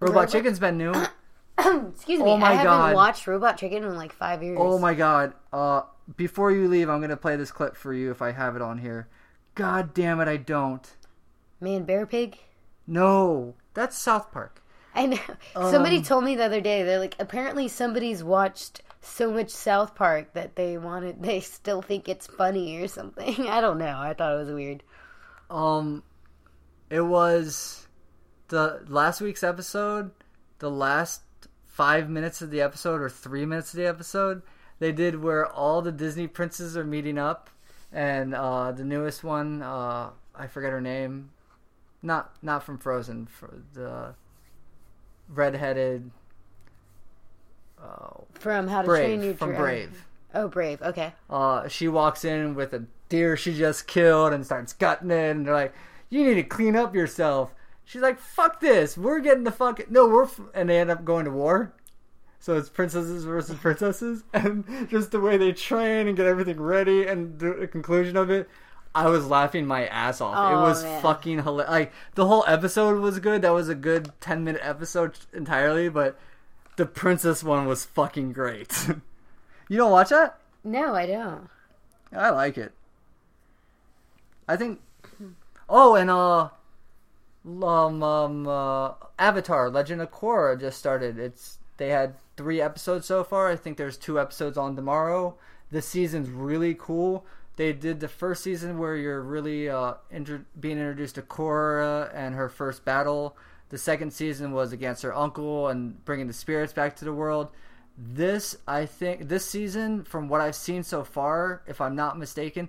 Robot Robot- Chicken's been new. Excuse me. Oh my I haven't God. watched Robot Chicken in like five years. Oh my god. Uh before you leave, I'm gonna play this clip for you if I have it on here. God damn it, I don't. Man, Bear Pig. No. That's South Park. I know. Somebody Um, told me the other day. They're like, apparently somebody's watched so much South Park that they wanted. They still think it's funny or something. I don't know. I thought it was weird. Um it was the last week's episode, the last five minutes of the episode or three minutes of the episode, they did where all the Disney princes are meeting up and uh the newest one, uh I forget her name. Not not from Frozen, for the redheaded uh, From How to Train Your Brave from Brave. Oh, Brave. Okay. Uh, she walks in with a deer she just killed and starts gutting it, and they're like, "You need to clean up yourself." She's like, "Fuck this! We're getting the fuck no, we're," f-, and they end up going to war. So it's princesses versus princesses, and just the way they train and get everything ready, and the conclusion of it, I was laughing my ass off. Oh, it was man. fucking hilarious. Like the whole episode was good. That was a good ten minute episode entirely, but the princess one was fucking great. you don't watch that? No, I don't. I like it. I think. Oh, and uh, um, um, uh, Avatar: Legend of Korra just started. It's they had three episodes so far. I think there's two episodes on tomorrow. This season's really cool. They did the first season where you're really uh, intro- being introduced to Korra and her first battle. The second season was against her uncle and bringing the spirits back to the world. This, I think, this season, from what I've seen so far, if I'm not mistaken,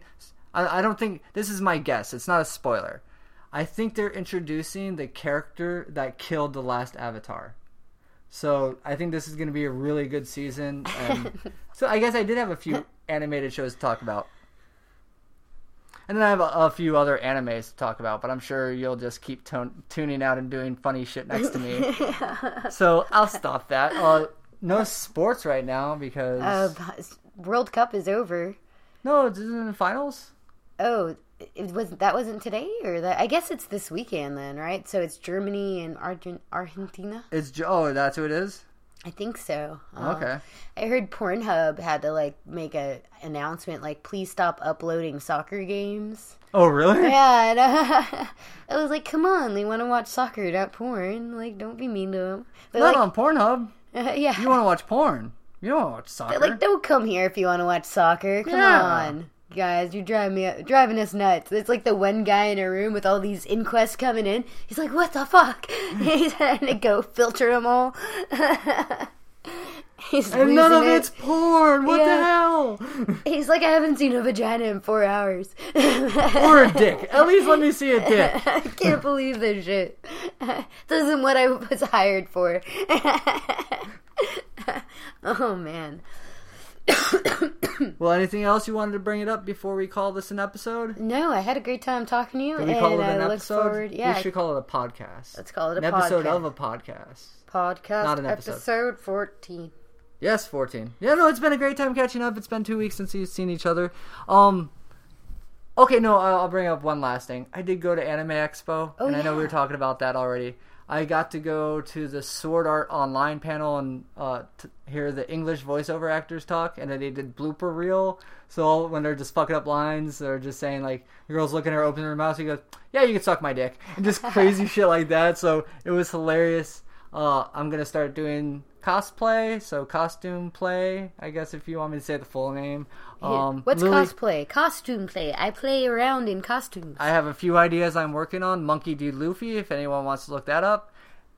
I, I don't think this is my guess. It's not a spoiler. I think they're introducing the character that killed the last Avatar. So I think this is going to be a really good season. So I guess I did have a few animated shows to talk about. And then I have a, a few other animes to talk about, but I'm sure you'll just keep ton- tuning out and doing funny shit next to me. so I'll stop that. Uh, no sports right now because Uh, World Cup is over. no, it's in the finals. Oh, it was that wasn't today or that? I guess it's this weekend then, right? So it's Germany and Argent- Argentina. It's oh, that's who it is. I think so. Uh, Okay. I heard Pornhub had to like make a announcement like, please stop uploading soccer games. Oh, really? Yeah, and, uh, I was like, come on, they want to watch soccer, not porn. Like, don't be mean to them. They're Not like, on Pornhub. yeah. You want to watch porn? You don't want to watch soccer. They're like, don't come here if you want to watch soccer. Come Yeah. on, guys, you're driving me driving us nuts. It's like the one guy in a room with all these inquests coming in. He's like, what the fuck? He's trying to go filter them all. He's and none of it. it's porn. What the hell? He's like, I haven't seen a vagina in four hours. or a dick. At least let me see a dick. I can't believe this shit. This isn't what I was hired for. oh man. Well, anything else you wanted to bring it up before we call this an episode? No, I had a great time talking to you, Can we and call it I an look episode? forward. Yeah, We should call it a podcast. let's call it a an episode podcast. of a podcast. podcast. not an episode. episode fourteen. Yes, 14. Yeah, no, it's been a great time catching up. It's been two weeks since we've seen each other. Um, okay, no, I'll bring up one last thing. I did go to Anime Expo, Oh, and I know we were talking about that already. I got to go to the Sword Art Online panel and uh, t- hear the English voiceover actors talk, and then they did blooper reel. So all, when they're just fucking up lines, they're just saying like, the girl's looking at her, opening her mouth, she goes, "Yeah, you can suck my dick," and just crazy shit like that. So it was hilarious. Uh, I'm gonna start doing cosplay, so costume play. I guess if you want me to say the full name. Um, What's Lily- cosplay? Costume play. I play around in costumes. I have a few ideas I'm working on. Monkey D. Luffy, if anyone wants to look that up.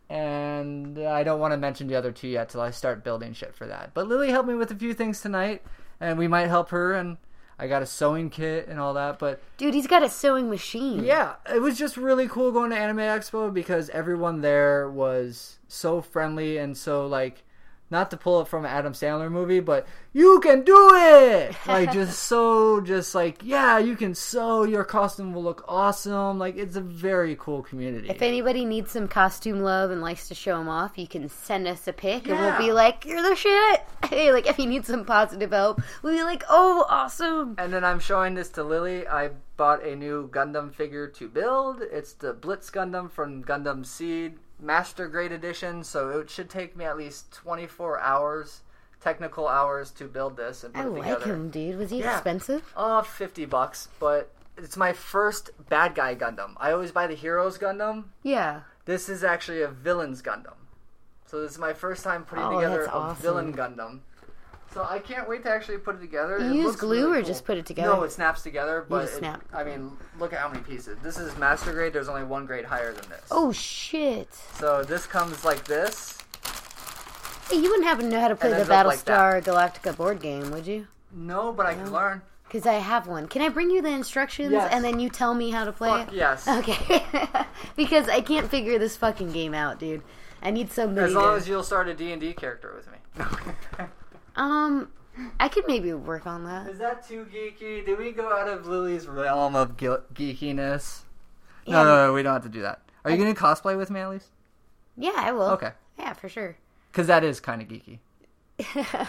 And I don't want to mention the other two yet till I start building shit for that. But Lily helped me with a few things tonight, and we might help her. And I got a sewing kit and all that. But Dude, he's got a sewing machine. yeah, it was just really cool going to Anime Expo because everyone there was so friendly and so like not to pull it from an Adam Sandler movie, but you can do it. Like just so just like yeah, you can sew. Your costume will look awesome. Like it's a very cool community. If anybody needs some costume love and likes to show them off, you can send us a pic and we'll be like, "You're the shit." Hey, like if you need some positive help, we'll be like, "Oh, awesome." And then I'm showing this to Lily. I bought a new Gundam figure to build. It's the Blitz Gundam from Gundam Seed, master grade edition, so it should take me at least 24 hours, technical hours, to build this and put I it like together. him, dude. Was he Yeah. expensive? Uh, 50 bucks, but it's my first bad guy Gundam. I always buy the Heroes Gundam. Yeah. This is actually a villain's Gundam. So this is my first time putting Oh, together a awesome. villain Gundam. So I can't wait to actually put it together. You It use glue really or cool. just put it together? No, it snaps together, but it- snap. I mean, look at how many pieces. This is master grade. There's only one grade higher than this. Oh shit! So this comes like this. Hey, you wouldn't happen to know how to play the up like Battlestar Galactica board game, would you? No, but I can learn. Because I have one. Can I bring you the instructions Yes. and then you tell me how to play Fuck it? yes. Okay. because I can't figure this fucking game out, dude. I need somebody. As long to... as you'll start a D&D character with me. Um, I could maybe work on that. Is that too geeky? Did we go out of Lily's realm of ge- geekiness? Yeah. No, no, no, we don't have to do that. Are you going to cosplay with me at least? Yeah, I will. Okay. Yeah, for sure. Because that is kind of geeky.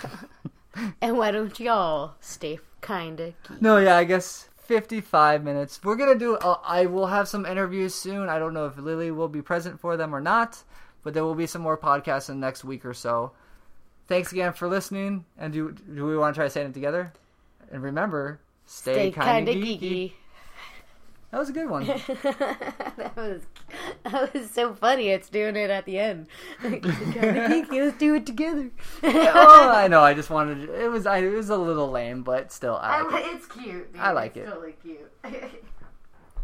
and why don't y'all stay kinda geek? No, yeah, I guess 55 minutes. We're going to do, uh, I will have some interviews soon. I don't know if Lily will be present for them or not, but there will be some more podcasts in the next week or so. Thanks again for listening. And do, do we want to try saying it together? And remember, stay, Stay kind kinda geeky. geeky. That was a good one. that was that was so funny. It's doing it at the end. Let's do it together. oh, I know. I just wanted. It was. I, it was a little lame, but still, I like it. it's cute. Dude. I like it's it. Totally cute.